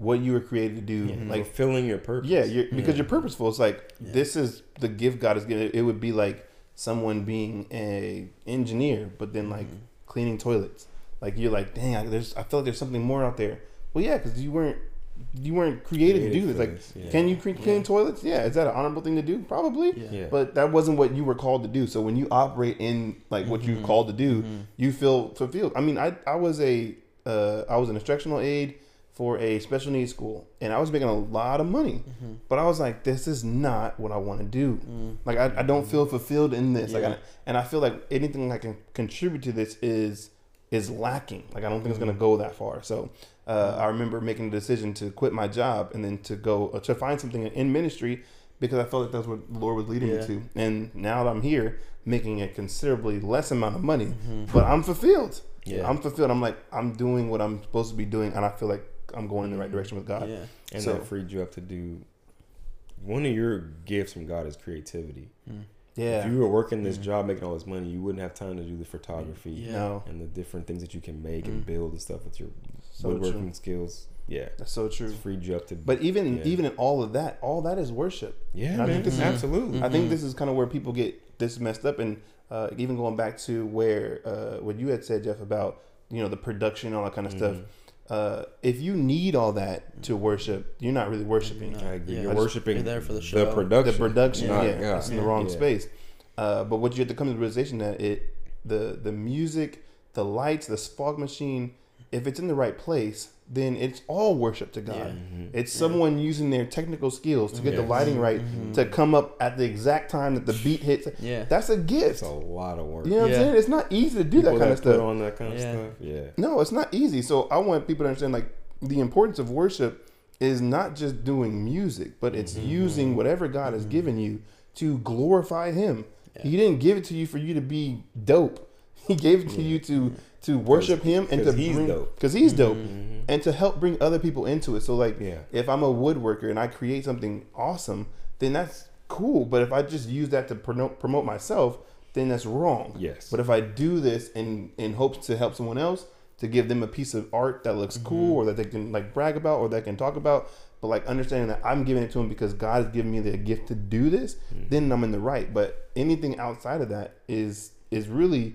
what you were created to do. Like Like fulfilling your purpose. yeah, you're, because Yeah. you're purposeful. It's like Yeah. this is the gift God has given. It would be like someone being a engineer, but then like Mhm. cleaning toilets. Like you're like, dang, I, there's I feel like there's something more out there. Well, yeah, because you weren't you weren't created, to do this. Like, this, yeah. can you clean, Yeah. toilets? Yeah, is that an honorable thing to do? Probably. Yeah. Yeah. But that wasn't what you were called to do. So when you operate in like what you're Mhm. called to do, Mhm. you feel fulfilled. I mean, I I was a uh, I was an instructional aide for a special needs school, and I was making a lot of money. Mhm. But I was like, this is not what I want to do. Mm. Like I, I don't feel fulfilled in this. Like, I, and I feel like anything I can contribute to this is is lacking. Like I don't think it's gonna go that far. So uh, I remember making the decision to quit my job and then to go uh, to find something in ministry because I felt like that's what the Lord was leading Yeah. me to. And now that I'm here, making a considerably less amount of money, Mhm. but I'm fulfilled. Yeah. I'm fulfilled. I'm like I'm doing what I'm supposed to be doing, and I feel like I'm going in the right direction with God. Yeah. and so- that freed you up to do. One of your gifts from God is creativity. Mm. Yeah. If you were working this Mhm. job, making all this money, you wouldn't have time to do the photography Yeah. No, and the different things that you can make and Mm. build and stuff with your so woodworking true. skills. Yeah, That's so true. it's freed you up to. But even Yeah. even in all of that, all that is worship. yeah, and I man, think this is- absolutely. I think Mhm. this is kind of where people get this messed up, and uh, even going back to where uh, what you had said, Jeff, about you know the production, and all that kind of stuff. Uh, if you need all that to worship, you're not really worshiping. I agree. Yeah. You're I just- worshiping You're there for the show. the production. The production, not yeah, God. it's in the wrong Yeah. space. Uh, but what you have to come to the realization that it, the the music, the lights, the fog machine, if it's in the right place, then it's all worship to God. Yeah. Mhm. It's someone using their technical skills to get the lighting right, Mhm. to come up at the exact time that the beat hits. Yeah. That's a gift. It's a lot of work. You know what Yeah. I'm saying? It's not easy to do People that kind of put stuff. on that kind of Yeah. stuff. Yeah. No, it's not easy. So I want people to understand like the importance of worship is not just doing music, but it's Mm-hmm. using whatever God has given you to glorify Him. Yeah. He didn't give it to you for you to be dope. He gave it to you to to worship Him and to he's bring, dope. Because He's dope, Mhm. and to help bring other people into it. So like, Yeah. if I'm a woodworker and I create something awesome, then that's cool. But if I just use that to promote promote myself, then that's wrong. Yes. But if I do this in in hopes to help someone else, to give them a piece of art that looks cool or that they can like brag about or that can talk about, but like understanding that I'm giving it to them because God has given me the gift to do this, then I'm in the right. But anything outside of that is is really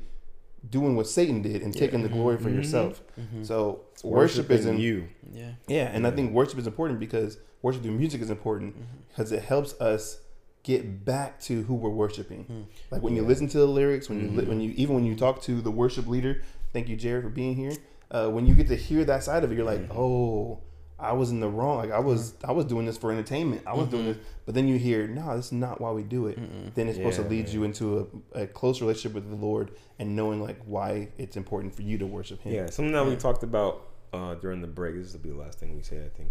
doing what Satan did and taking the glory for mm-hmm. yourself. Mm-hmm. So worship is in you. Yeah. yeah, and I think worship is important because worship through music is important mm-hmm. because it helps us get back to who we're worshiping. Hmm. Like when you listen to the lyrics, when you when you even when you talk to the worship leader. Thank you, Jarrod, for being here. Uh, when you get to hear that side of it, you're like, oh, I was in the wrong. Like I was I was doing this for entertainment. I was doing this, but then you hear, no, this is not why we do it. Then it's supposed to lead man. you into a, a close relationship with the Lord and knowing like why it's important for you to worship Him. Yeah, something that we talked about uh, during the break. This will be the last thing we say, I think.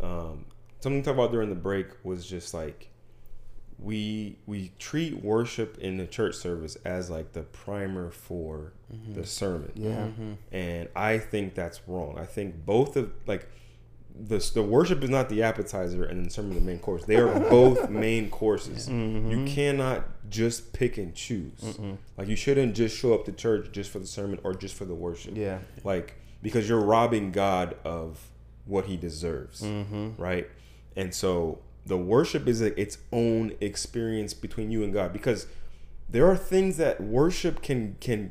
Um, something we talked about during the break was just like we we treat worship in the church service as like the primer for the sermon. Yeah. and I think that's wrong. I think both of like the the worship is not the appetizer and then the sermon the main course. They are [LAUGHS] both main courses. Mm-hmm. You cannot just pick and choose. Like you shouldn't just show up to church just for the sermon or just for the worship. Yeah. Like because you're robbing God of what He deserves, mm-hmm. right? And so the worship is its own experience between you and God because there are things that worship can can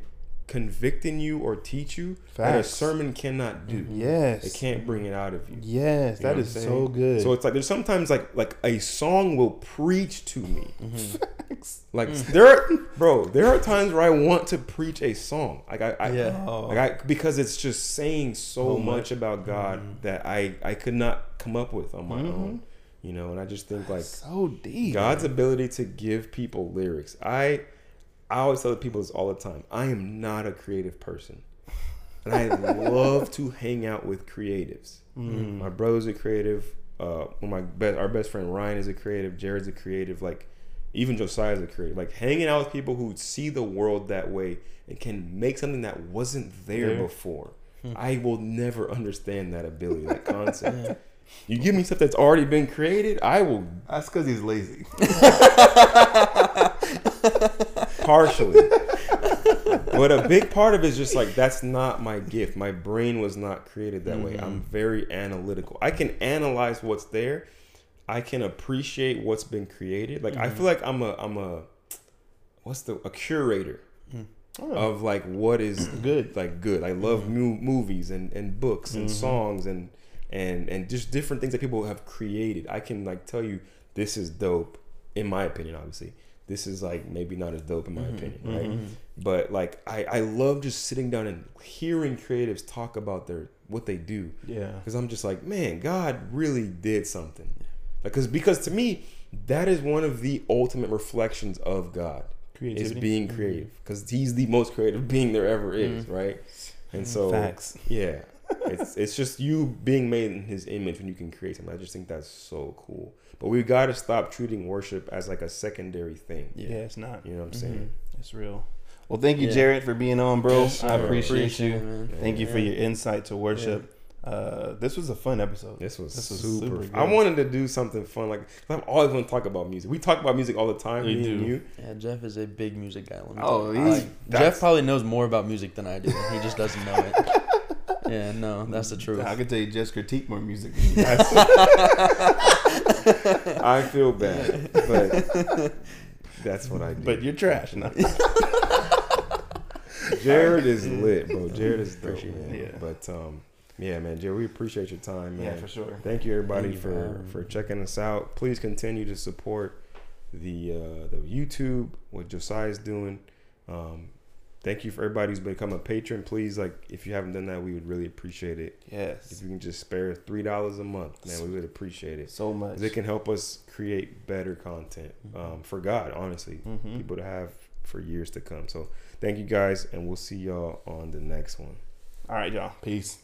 convict in you or teach you that a sermon cannot do. Yes. It can't bring it out of you. Yes, You know that what is I'm so good. So it's like there's sometimes like like a song will preach to me. Mm-hmm. [LAUGHS] Like Mm. there, are, bro, there are times where I want to preach a song. Like I, I Yeah. like I because it's just saying so So much. much about God Mm-hmm. that I I could not come up with on my own. You know, and I just think like so deep. God's ability to give people lyrics. I I always tell people this all the time. I am not a creative person. And I love to hang out with creatives. Mm. My brother's a creative. Uh, my best, our best friend Ryan is a creative. Jarrod's a creative. Like, even Josiah's a creative. Like, hanging out with people who see the world that way and can make something that wasn't there There. before. I will never understand that ability, that [LAUGHS] concept. You give me stuff that's already been created, I will That's because he's lazy. [LAUGHS] [LAUGHS] partially. but a big part of it is just like that's not my gift. My brain was not created that way. I'm mm-hmm. very analytical. I can analyze what's there. I can appreciate what's been created. Like I feel mm-hmm. like I'm a I'm a what's the a curator mm. oh. of like what is [CLEARS THROAT] Good. like good. I love mm-hmm. mu- movies and and books and songs and and and just different things that people have created. I can like tell you this is dope in my opinion obviously. This is like maybe not as dope in my mm-hmm, opinion, mm-hmm, right? Mm-hmm. But like I I love just sitting down and hearing creatives talk about their what they do Yeah. because I'm just like, man, God really did something. Like, cause because to me, that is one of the ultimate reflections of God. Is being creative because He's the most creative [LAUGHS] being there ever is, mm. right? And so, Facts. yeah, it's it's just you being made in His image when you can create something. I just think that's so cool. But we got to stop treating worship as like a secondary thing. Yeah, it's not. You know what I'm saying? It's real. Well, thank you, Yeah. Jarrod, for being on, bro. Yes, I appreciate, Appreciate you. man. Thank you for your insight to worship. Uh, this was a fun episode. This was, This was super. super fun. I wanted to do something fun. Like I'm always want to talk about music. We talk about music all the time. We me and do. you. Yeah, Jeff is a big music guy. Let me Oh, tell you. he's- Like, that's- Jeff probably knows more about music than I do. He just doesn't know it. [LAUGHS] yeah, no, that's the truth. I could tell you just critique more music. Than you guys. [LAUGHS] I feel bad, but that's what I do. but you're trash. No. Jarrod is lit, bro. Jarrod is dope, man. Yeah. But um, yeah, man, Jarrod, we appreciate your time, man. yeah, for sure. Thank you everybody Thank you for for for checking us out. Please continue to support the uh, the YouTube what Josiah's doing. Um, thank you for everybody who's become a patron. Please, like, if you haven't done that, we would really appreciate it. Yes. If you can just spare three dollars a month, man, we would appreciate it. So much. it can help us create better content um, for God, honestly, Mhm. people to have for years to come. So, thank you guys, and we'll see y'all on the next one. All right, y'all. Peace.